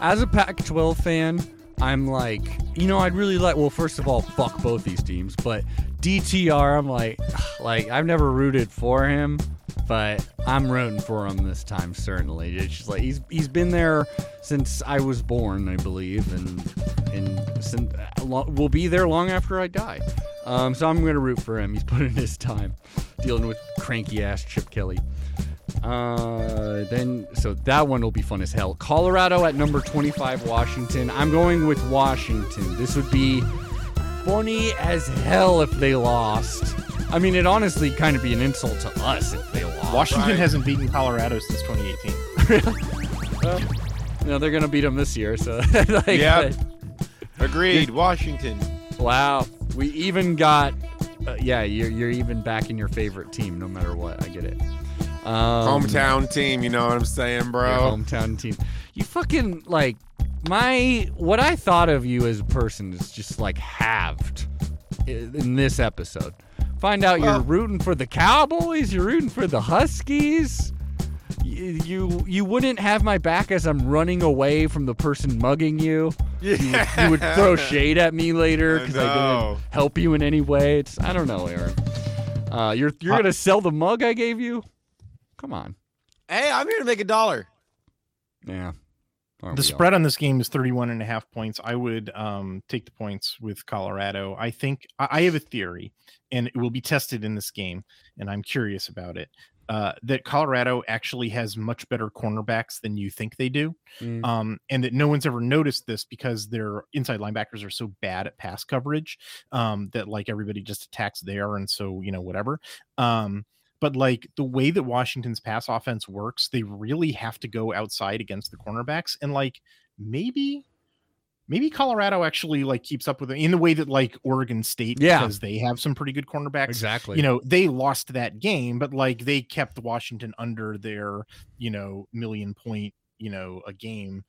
As a Pac-12 fan, I'm like, you know, I'd really like. Well, first of all, fuck both these teams, but DTR, I'm like, like I've never rooted for him, but I'm rooting for him this time. Certainly, it's just like he's he's been there since I was born, I believe, and and since, will be there long after I die. Um, so I'm gonna root for him. He's put in his time dealing with cranky ass Chip Kelly. Uh, then so that one will be fun as hell. Colorado at number 25, Washington. I'm going with Washington. This would be funny as hell if they lost. I mean, it honestly kind of be an insult to us if they lost. Washington right. hasn't beaten Colorado since 2018. No, they're gonna beat them this year. So, like, Yeah. Agreed. Washington. Wow, we even got. Uh, yeah, you're you're even back in your favorite team, no matter what. I get it. Um, Hometown team, you know what I'm saying, your bro? hometown team. You fucking like my what I thought of you as a person is just like halved in this episode. Find out you're rooting for the Cowboys, you're rooting for the Huskies. You, you you wouldn't have my back as I'm running away from the person mugging you. You, would- you would throw shade at me later because I, know. didn't help you in any way. It's I don't know, Aaron. Uh, you're you're gonna sell the mug I gave you? Come on. Hey, I'm here to make a dollar. Yeah. Aren't The we all? spread on this game is 31 and a half points. I would um, take the points with Colorado. I think I, I have a theory, and it will be tested in this game, and I'm curious about it. Uh, that Colorado actually has much better cornerbacks than you think they do, Mm. um, and that no one's ever noticed this because their inside linebackers are so bad at pass coverage um, that like everybody just attacks there, and so you know whatever. Um, but like the way that Washington's pass offense works, they really have to go outside against the cornerbacks, and like maybe maybe Colorado actually like keeps up with it in the way that like Oregon State, Yeah. because they have some pretty good cornerbacks. Exactly. You know, they lost that game, but like they kept Washington under their, you know, million point, you know, a game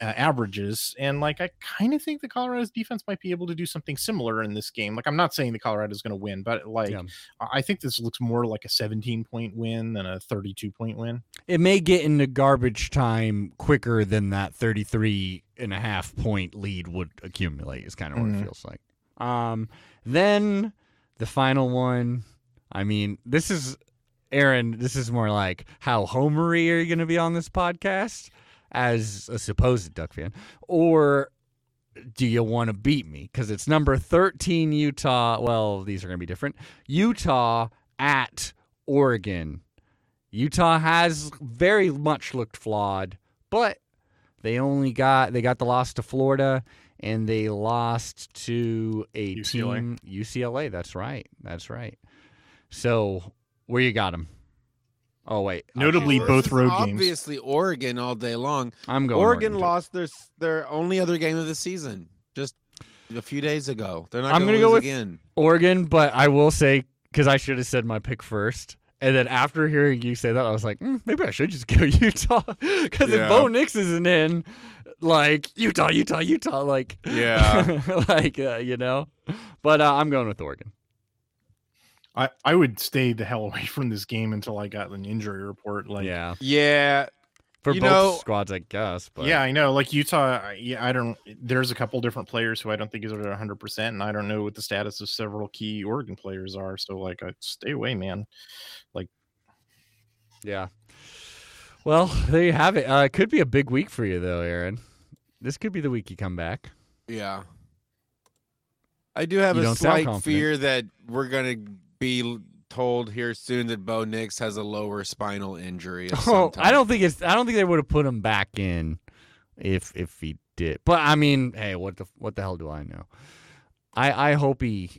uh, averages. And like, I kind of think the Colorado's defense might be able to do something similar in this game. Like, I'm not saying the Colorado's going to win, but like, Yeah. I think this looks more like a 17 point win than a 32 point win. it may get into garbage time quicker than that 33 and a half point lead would accumulate is kind of what Mhm. it feels like um then the final one i mean this is aaron this is more like how homery are you going to be on this podcast as a supposed duck fan or do you want to beat me because it's number 13 utah well these are going to be different utah at oregon Utah has very much looked flawed, but they only got they got the loss to Florida and they lost to a UCLA. team UCLA. That's right. That's right. So where you got them? Oh wait, Notably, This both is road games. Obviously, Oregon all day long. I'm going. Oregon too. lost their their only other game of the season just a few days ago. They're not I'm going gonna go with- again. Oregon, but I will say because I should have said my pick first. And then after hearing you say that, I was like, mm, maybe I should just go Utah because Yeah. if Bo Nix isn't in, like Utah, Utah, Utah, like Yeah. like uh, you know. But uh, I'm going with Oregon. I, I would stay the hell away from this game until I got an injury report. Like, yeah, Yeah, for You both know- squads, I guess. But yeah, I know. Like Utah, I- yeah, I don't. There's a couple different players who I don't think is at 100, percent and I don't know what the status of several key Oregon players are. So, like, I stay away, man. Like, yeah. Well, there you have it. Uh, it could be a big week for you, though, Aaron. This could be the week you come back. yeah. I do have You a slight fear that we're going to be told here soon that Bo Nix has a lower spinal injury. Oh, I don't think it's. I don't think they would have put him back in if if he did. But I mean, hey, what the what the hell do I know? I I hope he.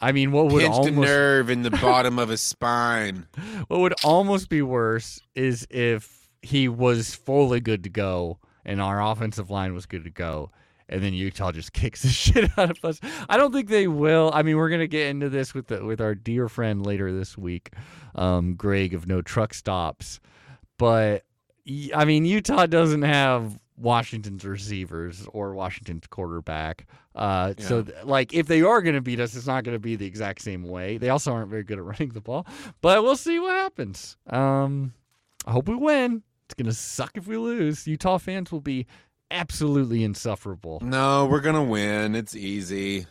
I mean, what would pinched a almost nerve in the bottom of his spine. what would almost be worse is if he was fully good to go and our offensive line was good to go. And then Utah just kicks the shit out of us. I don't think they will. I mean, we're gonna get into this with the, with our dear friend later this week, um, Greg of No Truck Stops. But I mean, Utah doesn't have Washington's receivers or Washington's quarterback. Uh, So, th- like, if they are going to beat us, it's not going to be the exact same way. They also aren't very good at running the ball, but we'll see what happens. Um, I hope we win. It's going to suck if we lose. Utah fans will be absolutely insufferable. No, we're gonna win. It's easy.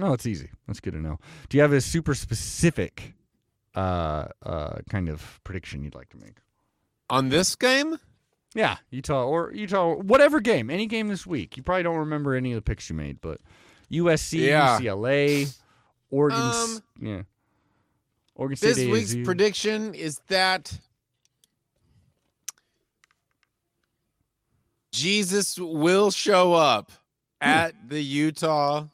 Oh, it's easy. That's good to know. Do you have a super specific uh, uh, kind of prediction you'd like to make? On this game, Yeah, Utah or Utah, whatever game, any game this week. You probably don't remember any of the picks you made, but USC, Yeah. UCLA, Oregon, Um, yeah, Oregon State. this week's prediction is that Jesus will show up at the Utah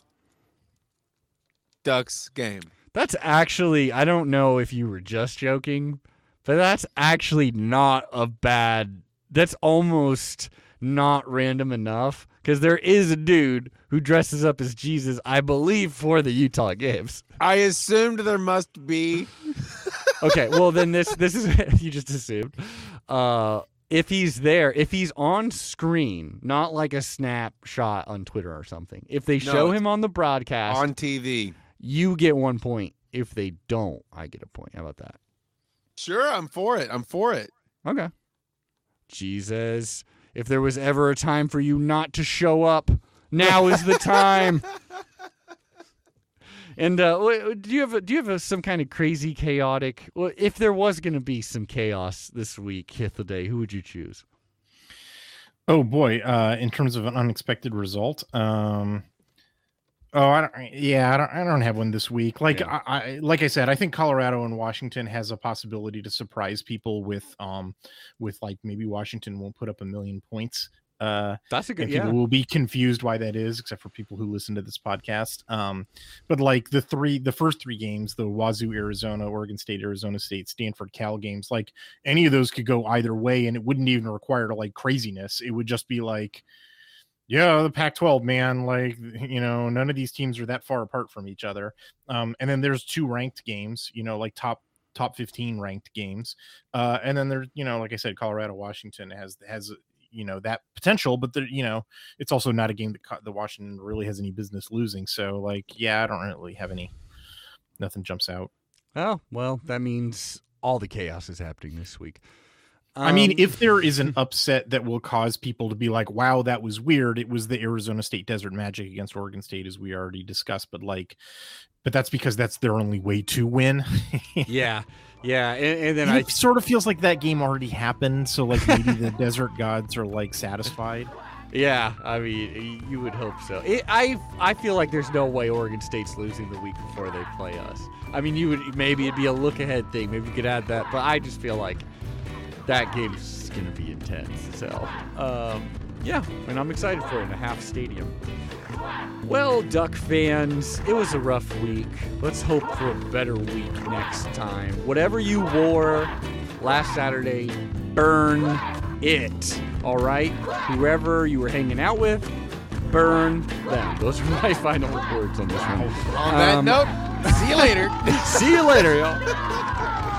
Ducks game. That's actually, I don't know if you were just joking, but that's actually not a bad. That's almost not random enough because there is a dude who dresses up as Jesus, I believe, for the Utah games. I assumed there must be. Okay, well then this this is you just assumed. Uh, if he's there, if he's on screen, not like a snapshot on Twitter or something. If they No, show him on the broadcast, on TV. you get one point. If they don't, I get a point. How about that? Sure, I'm for it. I'm for it. Okay. Jesus, if there was ever a time for you not to show up, now is the time. and uh, do you have a, do you have a, some kind of crazy chaotic? Well, if there was going to be some chaos this week, Hythloday, who would you choose? Oh boy, uh, in terms of an unexpected result, um, oh, I don't, yeah, I don't, I don't have one this week. Like Yeah. I, I, like I said, I think Colorado and Washington has a possibility to surprise people with, um, with like maybe Washington won't put up a million points. Uh, That's a and people will be confused why that is, except for people who listen to this podcast. Um, but like the three, the first three games, the Wazoo, Arizona, Oregon State, Arizona State, Stanford, Cal games, like any of those could go either way, and it wouldn't even require like craziness. It would just be like, yeah, the Pac-12, man, like you know, none of these teams are that far apart from each other. Um, and then there's two ranked games, you know, like top top 15 ranked games. Uh, and then there's, you know, like I said, Colorado, Washington has has you know that potential, but the, you know, it's also not a game that the Washington really has any business losing. So like, yeah, I don't really have any. Nothing jumps out. Oh well, that means all the chaos is happening this week. I mean, Um, if there is an upset that will cause people to be like, "Wow, that was weird," it was the Arizona State Desert Magic against Oregon State, as we already discussed. But like, but that's because that's their only way to win. yeah, yeah, and, and then And I it sort of feels like that game already happened, so like maybe the Desert Gods are like satisfied. Yeah, I mean, you would hope so. It, I I feel like there's no way Oregon State's losing the week before they play us. I mean, you would maybe it'd be a look ahead thing. Maybe you could add that, but I just feel like that game's gonna be intense. So, um, yeah, and I'm excited for it in a half stadium. Well, Duck fans, it was a rough week. Let's hope for a better week next time. Whatever you wore last Saturday, burn it. All right? Whoever you were hanging out with, burn them. Those are my final words on this one. On that Um, note, see you later. See you later, y'all.